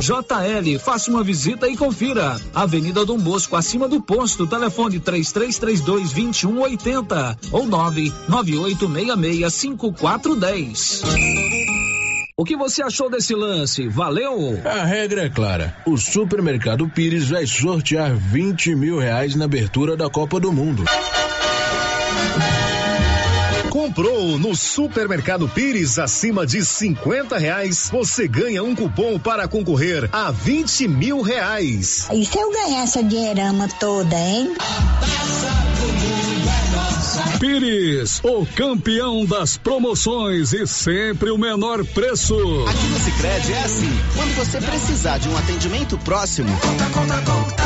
JL, faça uma visita e confira. Avenida Dom Bosco, acima do posto, telefone 3332 2180 ou 99866 5410. O que você achou desse lance? Valeu? A regra é clara. O Supermercado Pires vai sortear 20 mil reais na abertura da Copa do Mundo. Comprou no Supermercado Pires acima de 50 reais, você ganha um cupom para concorrer a 20 mil reais. E se eu ganhar essa dinheirama toda, hein? Pires, o campeão das promoções e sempre o menor preço. Aqui no Sicredi é assim, quando você precisar de um atendimento próximo, conta, conta, conta.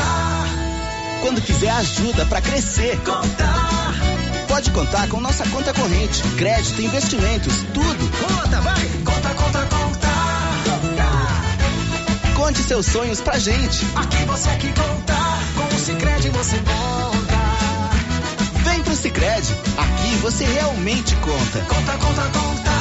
Quando quiser ajuda para crescer, conta. Pode contar com nossa conta corrente, crédito, investimentos, tudo. Conta, vai! Conta, conta, conta. Conte seus sonhos pra gente. Aqui você que conta, com o Sicredi você conta. Vem pro Sicredi, aqui você realmente conta. Conta, conta, conta.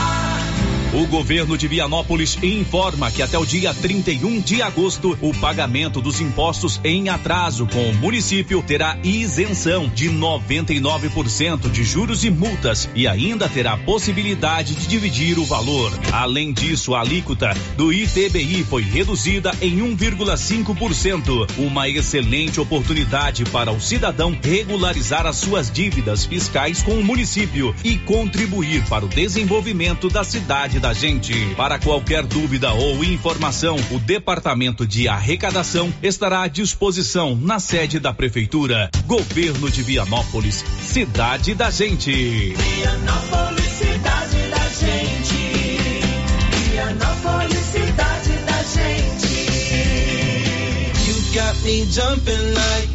O governo de Vianópolis informa que até o dia 31 de agosto, o pagamento dos impostos em atraso com o município terá isenção de 99% de juros e multas e ainda terá possibilidade de dividir o valor. Além disso, a alíquota do ITBI foi reduzida em 1,5%, uma excelente oportunidade para o cidadão regularizar as suas dívidas fiscais com o município e contribuir para o desenvolvimento da cidade da gente. Para qualquer dúvida ou informação, o Departamento de Arrecadação estará à disposição na sede da Prefeitura. Governo de Vianópolis, cidade da gente. Vianópolis, cidade da gente. Vianópolis, cidade da gente. You got me jumping like.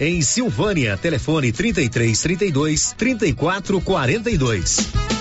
em Silvânia. Telefone 33 32 34 42.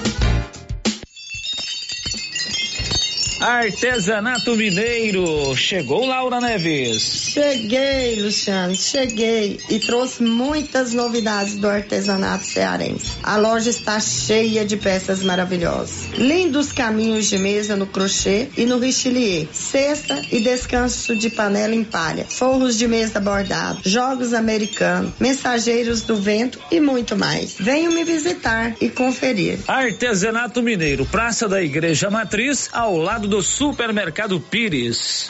Artesanato Mineiro. Chegou Laura Neves. Cheguei, Luciano, cheguei e trouxe muitas novidades do artesanato cearense. A loja está cheia de peças maravilhosas. Lindos caminhos de mesa no crochê e no richelieu. Cesta e descanso de panela em palha. Forros de mesa bordado. Jogos americanos. Mensageiros do vento e muito mais. Venham me visitar e conferir. Artesanato Mineiro, Praça da Igreja Matriz, ao lado do Supermercado Pires.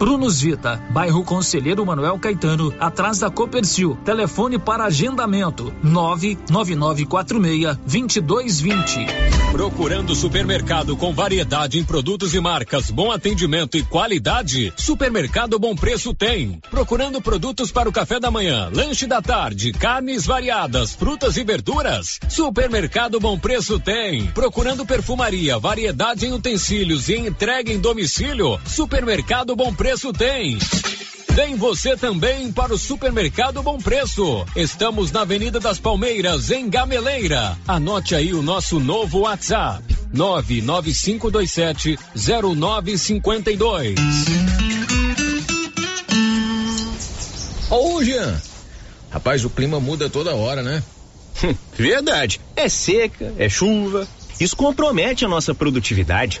Prunus Vita, bairro Conselheiro Manuel Caetano, atrás da Copercil. Telefone para agendamento: 99946 2220. Procurando supermercado com variedade em produtos e marcas, bom atendimento e qualidade? Supermercado Bom Preço tem. Procurando produtos para o café da manhã, lanche da tarde, carnes variadas, frutas e verduras? Supermercado Bom Preço tem. Procurando perfumaria, variedade em utensílios e entrega em domicílio? Supermercado Bom Preço tem. Vem você também para o Supermercado Bom Preço. Estamos na Avenida das Palmeiras, em Gameleira. Anote aí o nosso novo WhatsApp: 99527 0952. Ô, Jean. Rapaz, o clima muda toda hora, né? [LAUGHS] Verdade. É seca, é chuva. Isso compromete a nossa produtividade.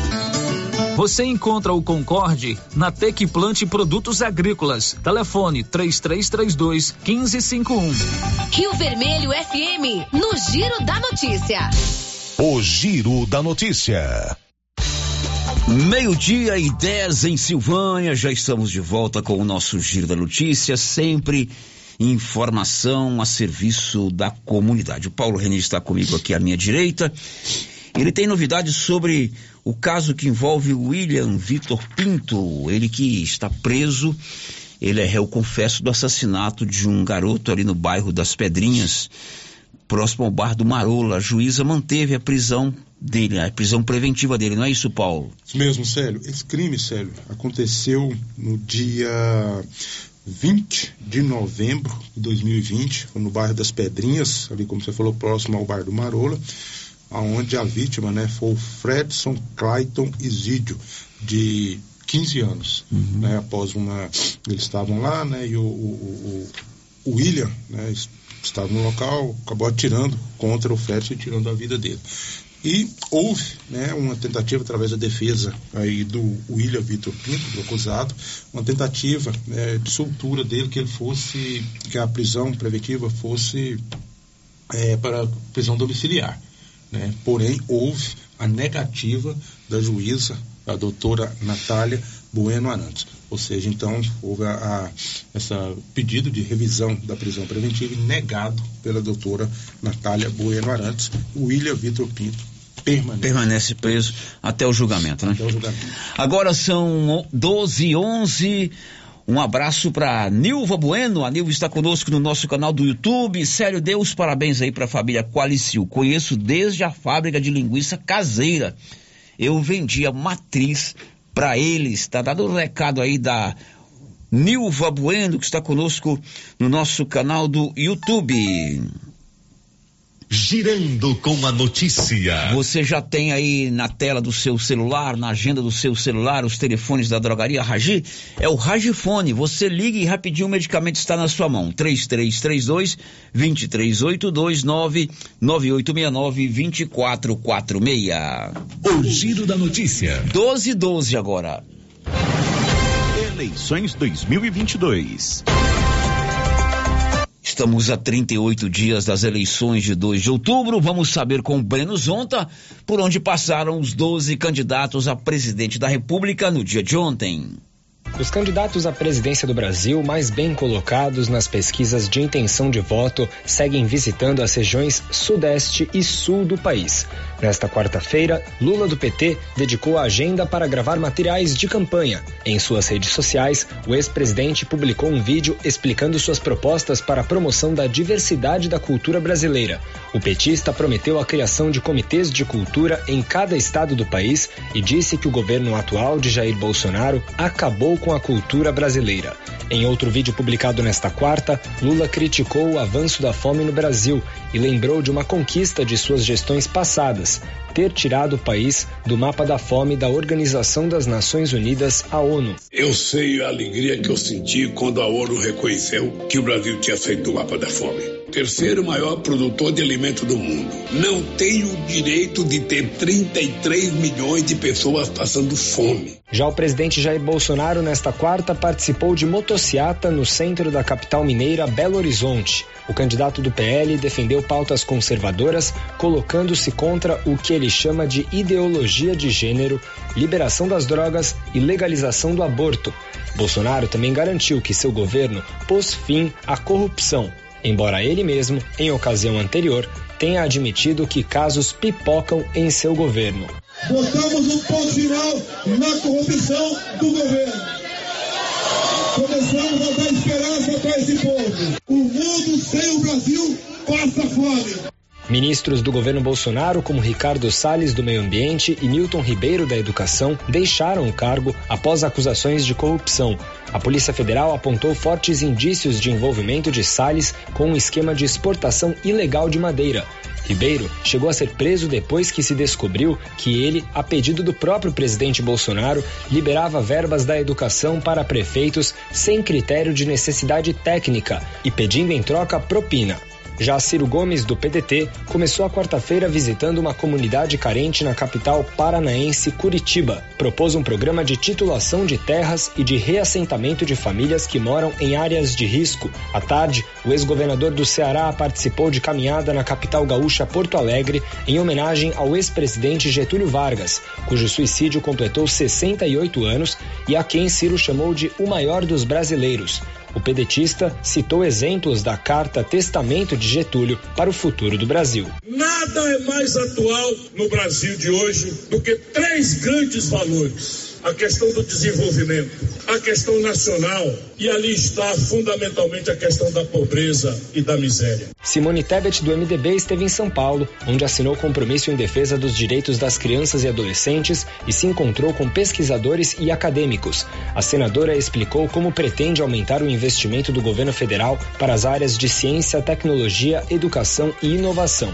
Você encontra o Concorde na Tec Plante Produtos Agrícolas. Telefone 3332 1551. Rio Vermelho FM, no Giro da Notícia. O Giro da Notícia. Meio-dia e 10 em Silvânia, já estamos de volta com o nosso Giro da Notícia, sempre informação a serviço da comunidade. O Paulo René está comigo aqui à minha direita. Ele tem novidades sobre o caso que envolve William Vitor Pinto, ele que está preso. Ele é réu confesso do assassinato de um garoto ali no bairro das Pedrinhas, próximo ao bar do Marola. A juíza manteve a prisão dele, a prisão preventiva dele, não é isso, Paulo? Isso mesmo, Célio. Esse crime, Célio, aconteceu no dia 20 de novembro de 2020, no bairro das Pedrinhas, ali como você falou, próximo ao bar do Marola, onde a vítima né, foi o Fredson Clayton Isidio, de 15 anos. Uhum. Né, após uma. Eles estavam lá, né, e o, o, o, o William né, estava no local, acabou atirando contra o Fredson e tirando a vida dele. E houve né, uma tentativa através da defesa aí do William Vitor Pinto, do acusado, uma tentativa né, de soltura dele, que ele fosse, que a prisão preventiva fosse é, para prisão domiciliar. Né? Porém, houve a negativa da juíza, a doutora Natália Bueno Arantes. Ou seja, então, houve a, a, essa pedido de revisão da prisão preventiva negado pela doutora Natália Bueno Arantes, William Vitor Pinto permanece. permanece preso até o julgamento, né? Até o julgamento. Agora são 12 e 11. Um abraço para Nilva Bueno. A Nilva está conosco no nosso canal do YouTube. Sério, Deus, parabéns aí para a família Qualicil. Conheço desde a fábrica de linguiça caseira. Eu vendia matriz para eles. Tá dado o um recado aí da Nilva Bueno, que está conosco no nosso canal do YouTube. Girando com a notícia. Você já tem aí na tela do seu celular, na agenda do seu celular, os telefones da drogaria Ragi? É o Ragifone. Você liga e rapidinho o medicamento está na sua mão. 3332 2382 99869 2446. O Giro da Notícia. 1212 agora. Eleições 2022. Estamos a 38 dias das eleições de 2 de outubro. Vamos saber com Breno Zonta por onde passaram os 12 candidatos a presidente da República no dia de ontem. Os candidatos à presidência do Brasil mais bem colocados nas pesquisas de intenção de voto seguem visitando as regiões sudeste e sul do país. Nesta quarta-feira, Lula do PT dedicou a agenda para gravar materiais de campanha. Em suas redes sociais, o ex-presidente publicou um vídeo explicando suas propostas para a promoção da diversidade da cultura brasileira. O petista prometeu a criação de comitês de cultura em cada estado do país e disse que o governo atual de Jair Bolsonaro acabou com a cultura brasileira. Em outro vídeo publicado nesta quarta, Lula criticou o avanço da fome no Brasil e lembrou de uma conquista de suas gestões passadas, things ter tirado o país do mapa da fome da Organização das Nações Unidas, a ONU. Eu sei a alegria que eu senti quando a ONU reconheceu que o Brasil tinha saído do mapa da fome. Terceiro maior produtor de alimento do mundo. Não tem o direito de ter 33 milhões de pessoas passando fome. Já o presidente Jair Bolsonaro, nesta quarta, participou de motociata no centro da capital mineira, Belo Horizonte. O candidato do PL defendeu pautas conservadoras, colocando-se contra o que ele chama de ideologia de gênero, liberação das drogas e legalização do aborto. Bolsonaro também garantiu que seu governo pôs fim à corrupção, embora ele mesmo, em ocasião anterior, tenha admitido que casos pipocam em seu governo. Botamos um ponto final na corrupção do governo. Começamos a dar esperança para esse povo. O mundo sem o Brasil passa fome. Ministros do governo Bolsonaro, como Ricardo Salles do Meio Ambiente e Milton Ribeiro da Educação, deixaram o cargo após acusações de corrupção. A Polícia Federal apontou fortes indícios de envolvimento de Salles com um esquema de exportação ilegal de madeira. Ribeiro chegou a ser preso depois que se descobriu que ele, a pedido do próprio presidente Bolsonaro, liberava verbas da educação para prefeitos sem critério de necessidade técnica e pedindo em troca propina. Já Ciro Gomes, do PDT, começou a quarta-feira visitando uma comunidade carente na capital paranaense Curitiba. Propôs um programa de titulação de terras e de reassentamento de famílias que moram em áreas de risco. À tarde, o ex-governador do Ceará participou de caminhada na capital gaúcha Porto Alegre em homenagem ao ex-presidente Getúlio Vargas, cujo suicídio completou 68 anos e a quem Ciro chamou de o maior dos brasileiros. O pedetista citou exemplos da carta Testamento de Getúlio para o futuro do Brasil. Nada é mais atual no Brasil de hoje do que três grandes valores. A questão do desenvolvimento, a questão nacional e ali está fundamentalmente a questão da pobreza e da miséria. Simone Tebet, do MDB, esteve em São Paulo, onde assinou compromisso em defesa dos direitos das crianças e adolescentes e se encontrou com pesquisadores e acadêmicos. A senadora explicou como pretende aumentar o investimento do governo federal para as áreas de ciência, tecnologia, educação e inovação.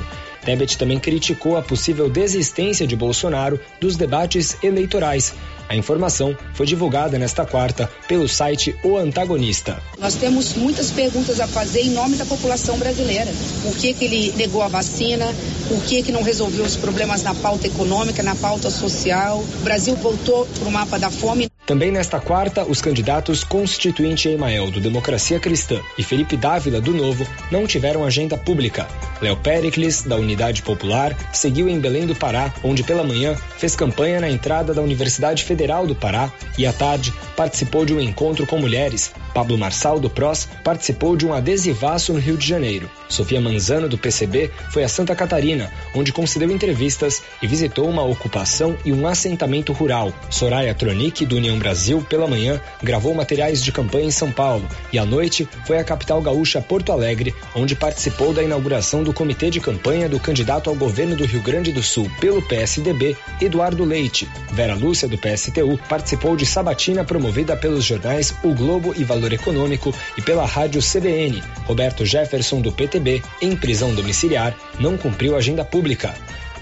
Tebet também criticou a possível desistência de Bolsonaro dos debates eleitorais. A informação foi divulgada nesta quarta pelo site O Antagonista. Nós temos muitas perguntas a fazer em nome da população brasileira. Por que, que ele negou a vacina? Por que, que não resolveu os problemas na pauta econômica, na pauta social? O Brasil voltou para o mapa da fome. Também nesta quarta, os candidatos Constituinte Emael, do Democracia Cristã, e Felipe Dávila, do Novo, não tiveram agenda pública. Léo Pericles, da Unidade Popular, seguiu em Belém do Pará, onde pela manhã fez campanha na entrada da Universidade Federal do Pará e à tarde participou de um encontro com mulheres. Pablo Marçal, do PROS, participou de um adesivaço no Rio de Janeiro. Sofia Manzano, do PCB, foi a Santa Catarina, onde concedeu entrevistas e visitou uma ocupação e um assentamento rural. Soraya Tronic, do União Brasil, pela manhã, gravou materiais de campanha em São Paulo e à noite foi à capital gaúcha Porto Alegre, onde participou da inauguração do comitê de campanha do candidato ao governo do Rio Grande do Sul pelo PSDB, Eduardo Leite. Vera Lúcia, do PSTU, participou de sabatina promovida pelos jornais O Globo e Valor Econômico e pela rádio CBN. Roberto Jefferson, do PTB, em prisão domiciliar, não cumpriu agenda pública.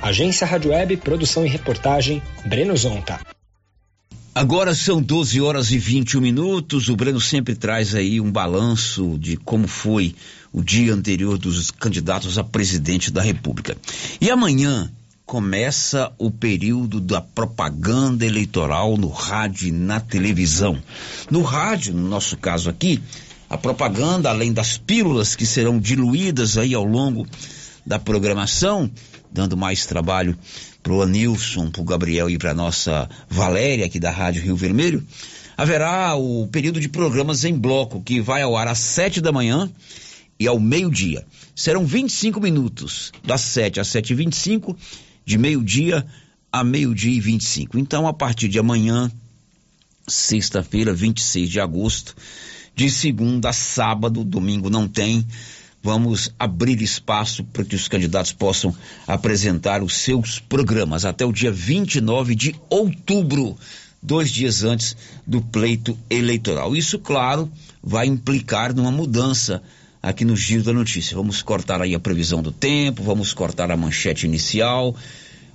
Agência Rádio Web, produção e reportagem, Breno Zonta. Agora são 12 horas e 21 minutos. O Breno sempre traz aí um balanço de como foi o dia anterior dos candidatos a presidente da República. E amanhã começa o período da propaganda eleitoral no rádio e na televisão. No rádio, no nosso caso aqui, a propaganda, além das pílulas que serão diluídas aí ao longo da programação, dando mais trabalho para o Anilson, para o Gabriel e para nossa Valéria aqui da Rádio Rio Vermelho, haverá o período de programas em bloco que vai ao ar às sete da manhã e ao meio-dia. Serão 25 minutos, das 7 às 7h25 de meio-dia a meio-dia e 25. Então, a partir de amanhã, sexta-feira, 26 de agosto, de segunda a sábado, domingo não tem, vamos abrir espaço para que os candidatos possam apresentar os seus programas até o dia 29 de outubro, dois dias antes do pleito eleitoral. Isso, claro, vai implicar numa mudança aqui no Giro da Notícia. Vamos cortar aí a previsão do tempo, vamos cortar a manchete inicial,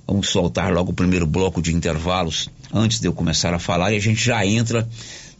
vamos soltar logo o primeiro bloco de intervalos antes de eu começar a falar e a gente já entra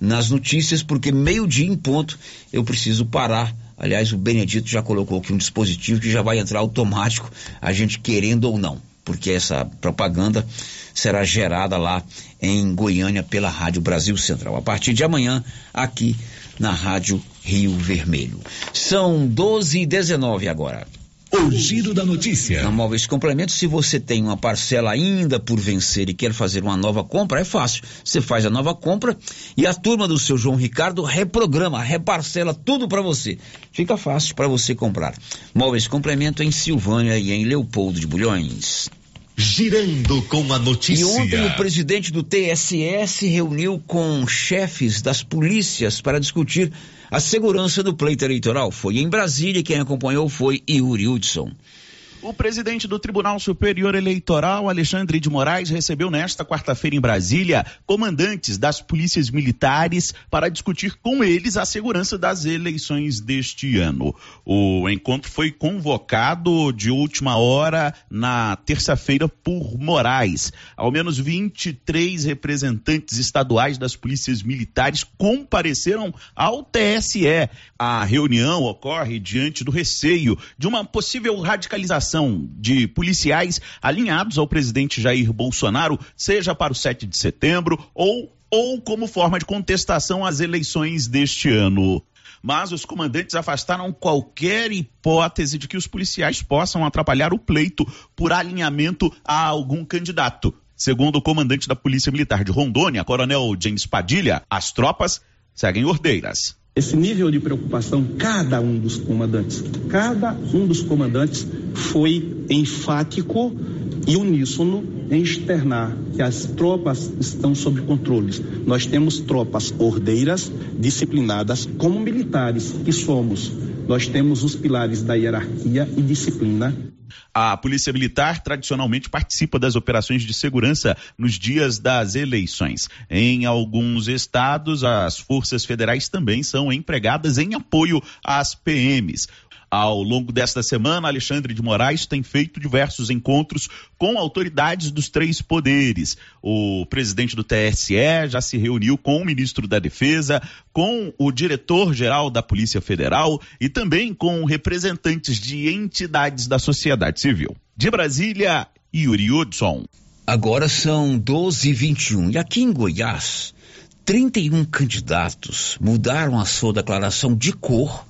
nas notícias, porque meio-dia em ponto eu preciso parar. Aliás, o Benedito já colocou aqui um dispositivo que já vai entrar automático, a gente querendo ou não, porque essa propaganda será gerada lá em Goiânia pela Rádio Brasil Central. A partir de amanhã, aqui na Rádio Rio Vermelho. São 12 e 19 agora. O giro da notícia. Na Móveis Complemento, se você tem uma parcela ainda por vencer e quer fazer uma nova compra, é fácil. Você faz a nova compra e a turma do seu João Ricardo reprograma, reparcela tudo para você. Fica fácil para você comprar. Móveis Complemento em Silvânia e em Leopoldo de Bulhões. Girando com a notícia. E ontem o presidente do TSE se reuniu com chefes das polícias para discutir a segurança do pleito eleitoral. Foi em Brasília, quem acompanhou foi Yuri Hudson. O presidente do Tribunal Superior Eleitoral, Alexandre de Moraes, recebeu nesta quarta-feira em Brasília comandantes das polícias militares para discutir com eles a segurança das eleições deste ano. O encontro foi convocado de última hora na terça-feira por Moraes. Ao menos 23 representantes estaduais das polícias militares compareceram ao TSE. A reunião ocorre diante do receio de uma possível radicalização de policiais alinhados ao presidente Jair Bolsonaro, seja para o 7 de setembro ou, ou como forma de contestação às eleições deste ano mas os comandantes afastaram qualquer hipótese de que os policiais possam atrapalhar o pleito por alinhamento a algum candidato. Segundo o comandante da Polícia Militar de Rondônia, Coronel James Padilha, as tropas seguem ordeiras. Esse nível de preocupação, cada um dos comandantes, cada um dos comandantes foi enfático e uníssono em externar que as tropas estão sob controle. Nós temos tropas ordeiras, disciplinadas, como militares que somos. Nós temos os pilares da hierarquia e disciplina a Polícia Militar tradicionalmente participa das operações de segurança nos dias das eleições. Em alguns estados, as forças federais também são empregadas em apoio às PMs. Ao longo desta semana, Alexandre de Moraes tem feito diversos encontros com autoridades dos três poderes. O presidente do TSE já se reuniu com o ministro da Defesa, com o diretor-geral da Polícia Federal e também com representantes de entidades da sociedade civil. De Brasília, Yuri Hudson. Agora são 12 e 21 e aqui em Goiás, 31 candidatos mudaram a sua declaração de cor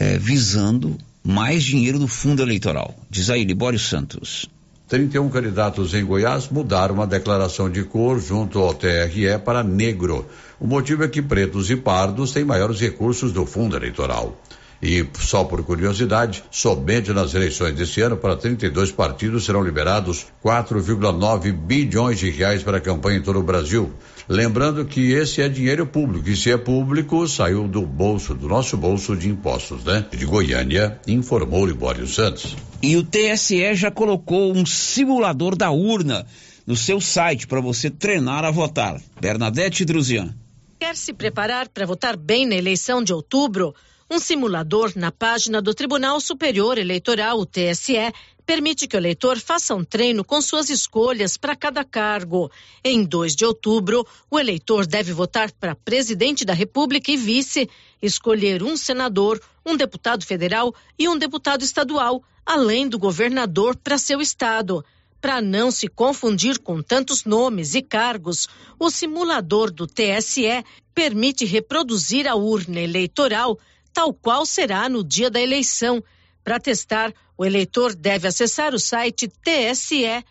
é, visando mais dinheiro do fundo eleitoral. Diz aí, Libório Santos. 31 candidatos em Goiás mudaram a declaração de cor junto ao TRE para negro. O motivo é que pretos e pardos têm maiores recursos do fundo eleitoral. E, só por curiosidade, somente nas eleições deste ano, para 32 partidos serão liberados 4,9 bilhões de reais para a campanha em todo o Brasil. Lembrando que esse é dinheiro público, e se é público, saiu do bolso, do nosso bolso de impostos, né? De Goiânia, informou Libório Santos. E o TSE já colocou um simulador da urna no seu site para você treinar a votar. Bernadette Druzian. Quer se preparar para votar bem na eleição de outubro? Um simulador na página do Tribunal Superior Eleitoral, o TSE, permite que o eleitor faça um treino com suas escolhas para cada cargo. Em 2 de outubro, o eleitor deve votar para presidente da República e vice, escolher um senador, um deputado federal e um deputado estadual, além do governador para seu estado. Para não se confundir com tantos nomes e cargos, o simulador do TSE permite reproduzir a urna eleitoral tal qual será no dia da eleição. Para testar, o eleitor deve acessar o site tse.jus.br,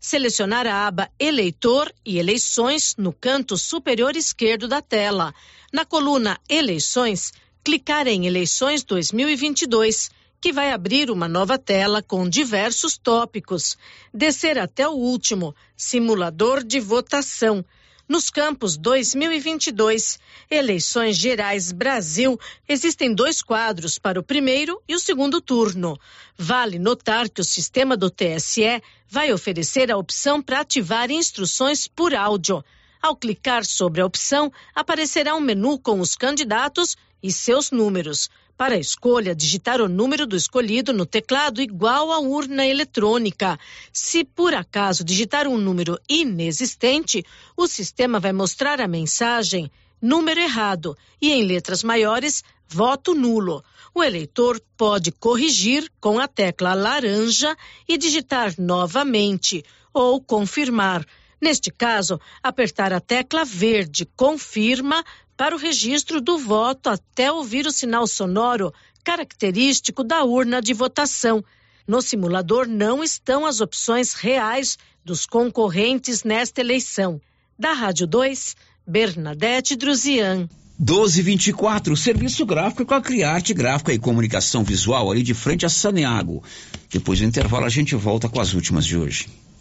selecionar a aba Eleitor e Eleições no canto superior esquerdo da tela. Na coluna Eleições, clicar em Eleições 2022 que vai abrir uma nova tela com diversos tópicos. Descer até o último, simulador de votação. Nos campos 2022, eleições gerais Brasil, existem dois quadros para o primeiro e o segundo turno. Vale notar que o sistema do TSE vai oferecer a opção para ativar instruções por áudio. Ao clicar sobre a opção, aparecerá um menu com os candidatos e seus números. Para a escolha, digitar o número do escolhido no teclado igual à urna eletrônica. Se por acaso digitar um número inexistente, o sistema vai mostrar a mensagem número errado e em letras maiores, voto nulo. O eleitor pode corrigir com a tecla laranja e digitar novamente ou confirmar. Neste caso, apertar a tecla verde confirma para o registro do voto até ouvir o sinal sonoro característico da urna de votação. No simulador não estão as opções reais dos concorrentes nesta eleição. Da Rádio 2, Bernadette Druzian. 1224, serviço gráfico com a Criarte Gráfica e Comunicação Visual, ali de frente a Saneago. Depois do intervalo a gente volta com as últimas de hoje.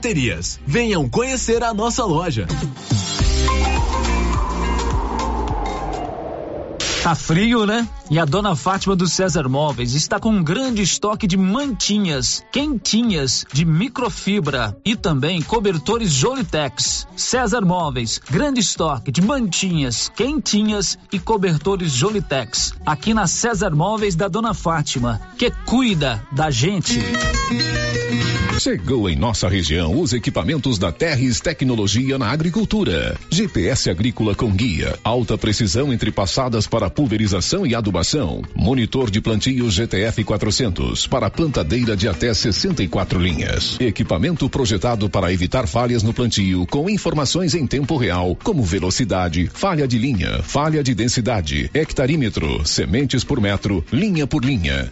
baterias. Venham conhecer a nossa loja. Tá frio, né? E a dona Fátima do César Móveis está com um grande estoque de mantinhas, quentinhas, de microfibra e também cobertores Jolitex. César Móveis, grande estoque de mantinhas, quentinhas e cobertores Jolitex. Aqui na César Móveis da dona Fátima, que cuida da gente. Chegou em nossa região os equipamentos da Terres Tecnologia na Agricultura. GPS agrícola com guia, alta precisão entre passadas para pulverização e adubação. Monitor de plantio GTF 400 para plantadeira de até 64 linhas. Equipamento projetado para evitar falhas no plantio com informações em tempo real, como velocidade, falha de linha, falha de densidade, hectarímetro, sementes por metro, linha por linha.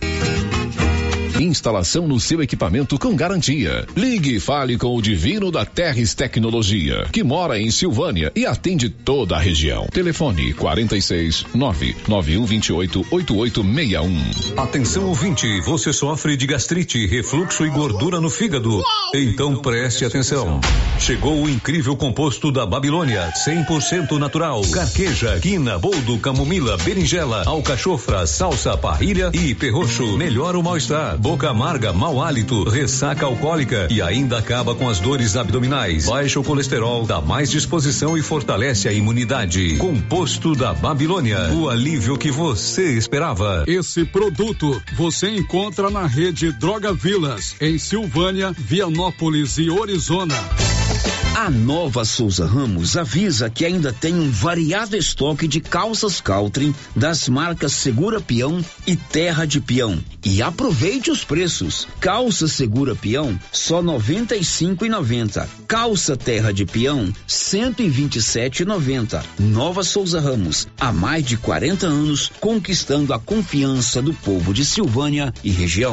Instalação no seu equipamento com garantia. Ligue e fale com o Divino da Terres Tecnologia, que mora em Silvânia e atende toda a região. Telefone 46 99128 8861. Atenção ouvinte, você sofre de gastrite, refluxo e gordura no fígado? Então preste atenção. Chegou o incrível composto da Babilônia, 100% natural. Carqueja, quina, boldo, camomila, berinjela, alcachofra, salsa, parrilha e perroxo. Melhora o mal-estar boca amarga, mau hálito, ressaca alcoólica e ainda acaba com as dores abdominais. Baixa o colesterol, dá mais disposição e fortalece a imunidade. Composto da Babilônia, o alívio que você esperava. Esse produto você encontra na rede Droga Vilas, em Silvânia, Vianópolis e Orizona. A nova Souza Ramos avisa que ainda tem um variado estoque de calças Caltrim das marcas Segura Peão e Terra de Peão. E aproveite os preços. Calça Segura Peão só noventa e cinco e noventa. Calça Terra de Peão cento e vinte e sete e noventa. Nova Souza Ramos há mais de 40 anos conquistando a confiança do povo de Silvânia e região.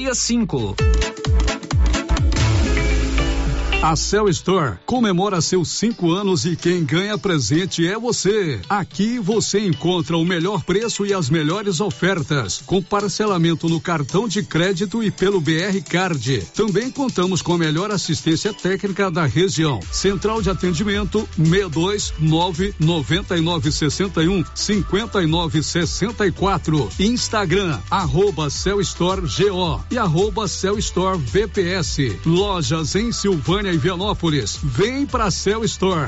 65 a Cell Store comemora seus cinco anos e quem ganha presente é você. Aqui você encontra o melhor preço e as melhores ofertas, com parcelamento no cartão de crédito e pelo BR Card. Também contamos com a melhor assistência técnica da região. Central de atendimento 62 99961 5964. Instagram arroba Cell Store GO e arroba Cell Store VPS. Lojas em Silvânia e Vianópolis. Vem pra Cell Store.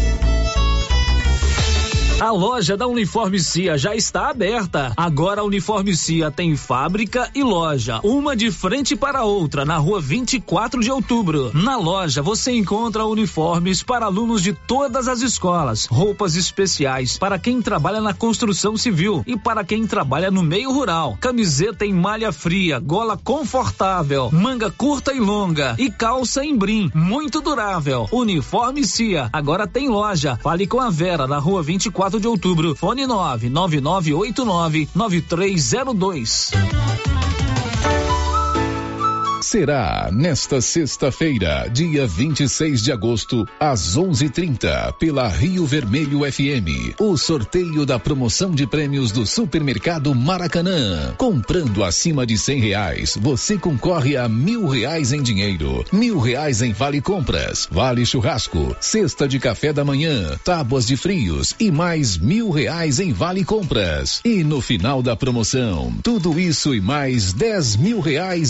A loja da Uniforme Cia já está aberta. Agora a Uniforme Cia tem fábrica e loja, uma de frente para a outra, na rua 24 de outubro. Na loja você encontra uniformes para alunos de todas as escolas, roupas especiais para quem trabalha na construção civil e para quem trabalha no meio rural. Camiseta em malha fria, gola confortável, manga curta e longa e calça em brim, muito durável. Uniforme Cia, agora tem loja. Fale com a Vera na rua 24 de outubro. Fone 99989 9302. Será nesta sexta-feira, dia 26 de agosto, às 11:30, pela Rio Vermelho FM, o sorteio da promoção de prêmios do Supermercado Maracanã. Comprando acima de cem reais, você concorre a mil reais em dinheiro, mil reais em vale compras, vale churrasco, cesta de café da manhã, tábuas de frios e mais mil reais em vale compras. E no final da promoção, tudo isso e mais dez mil reais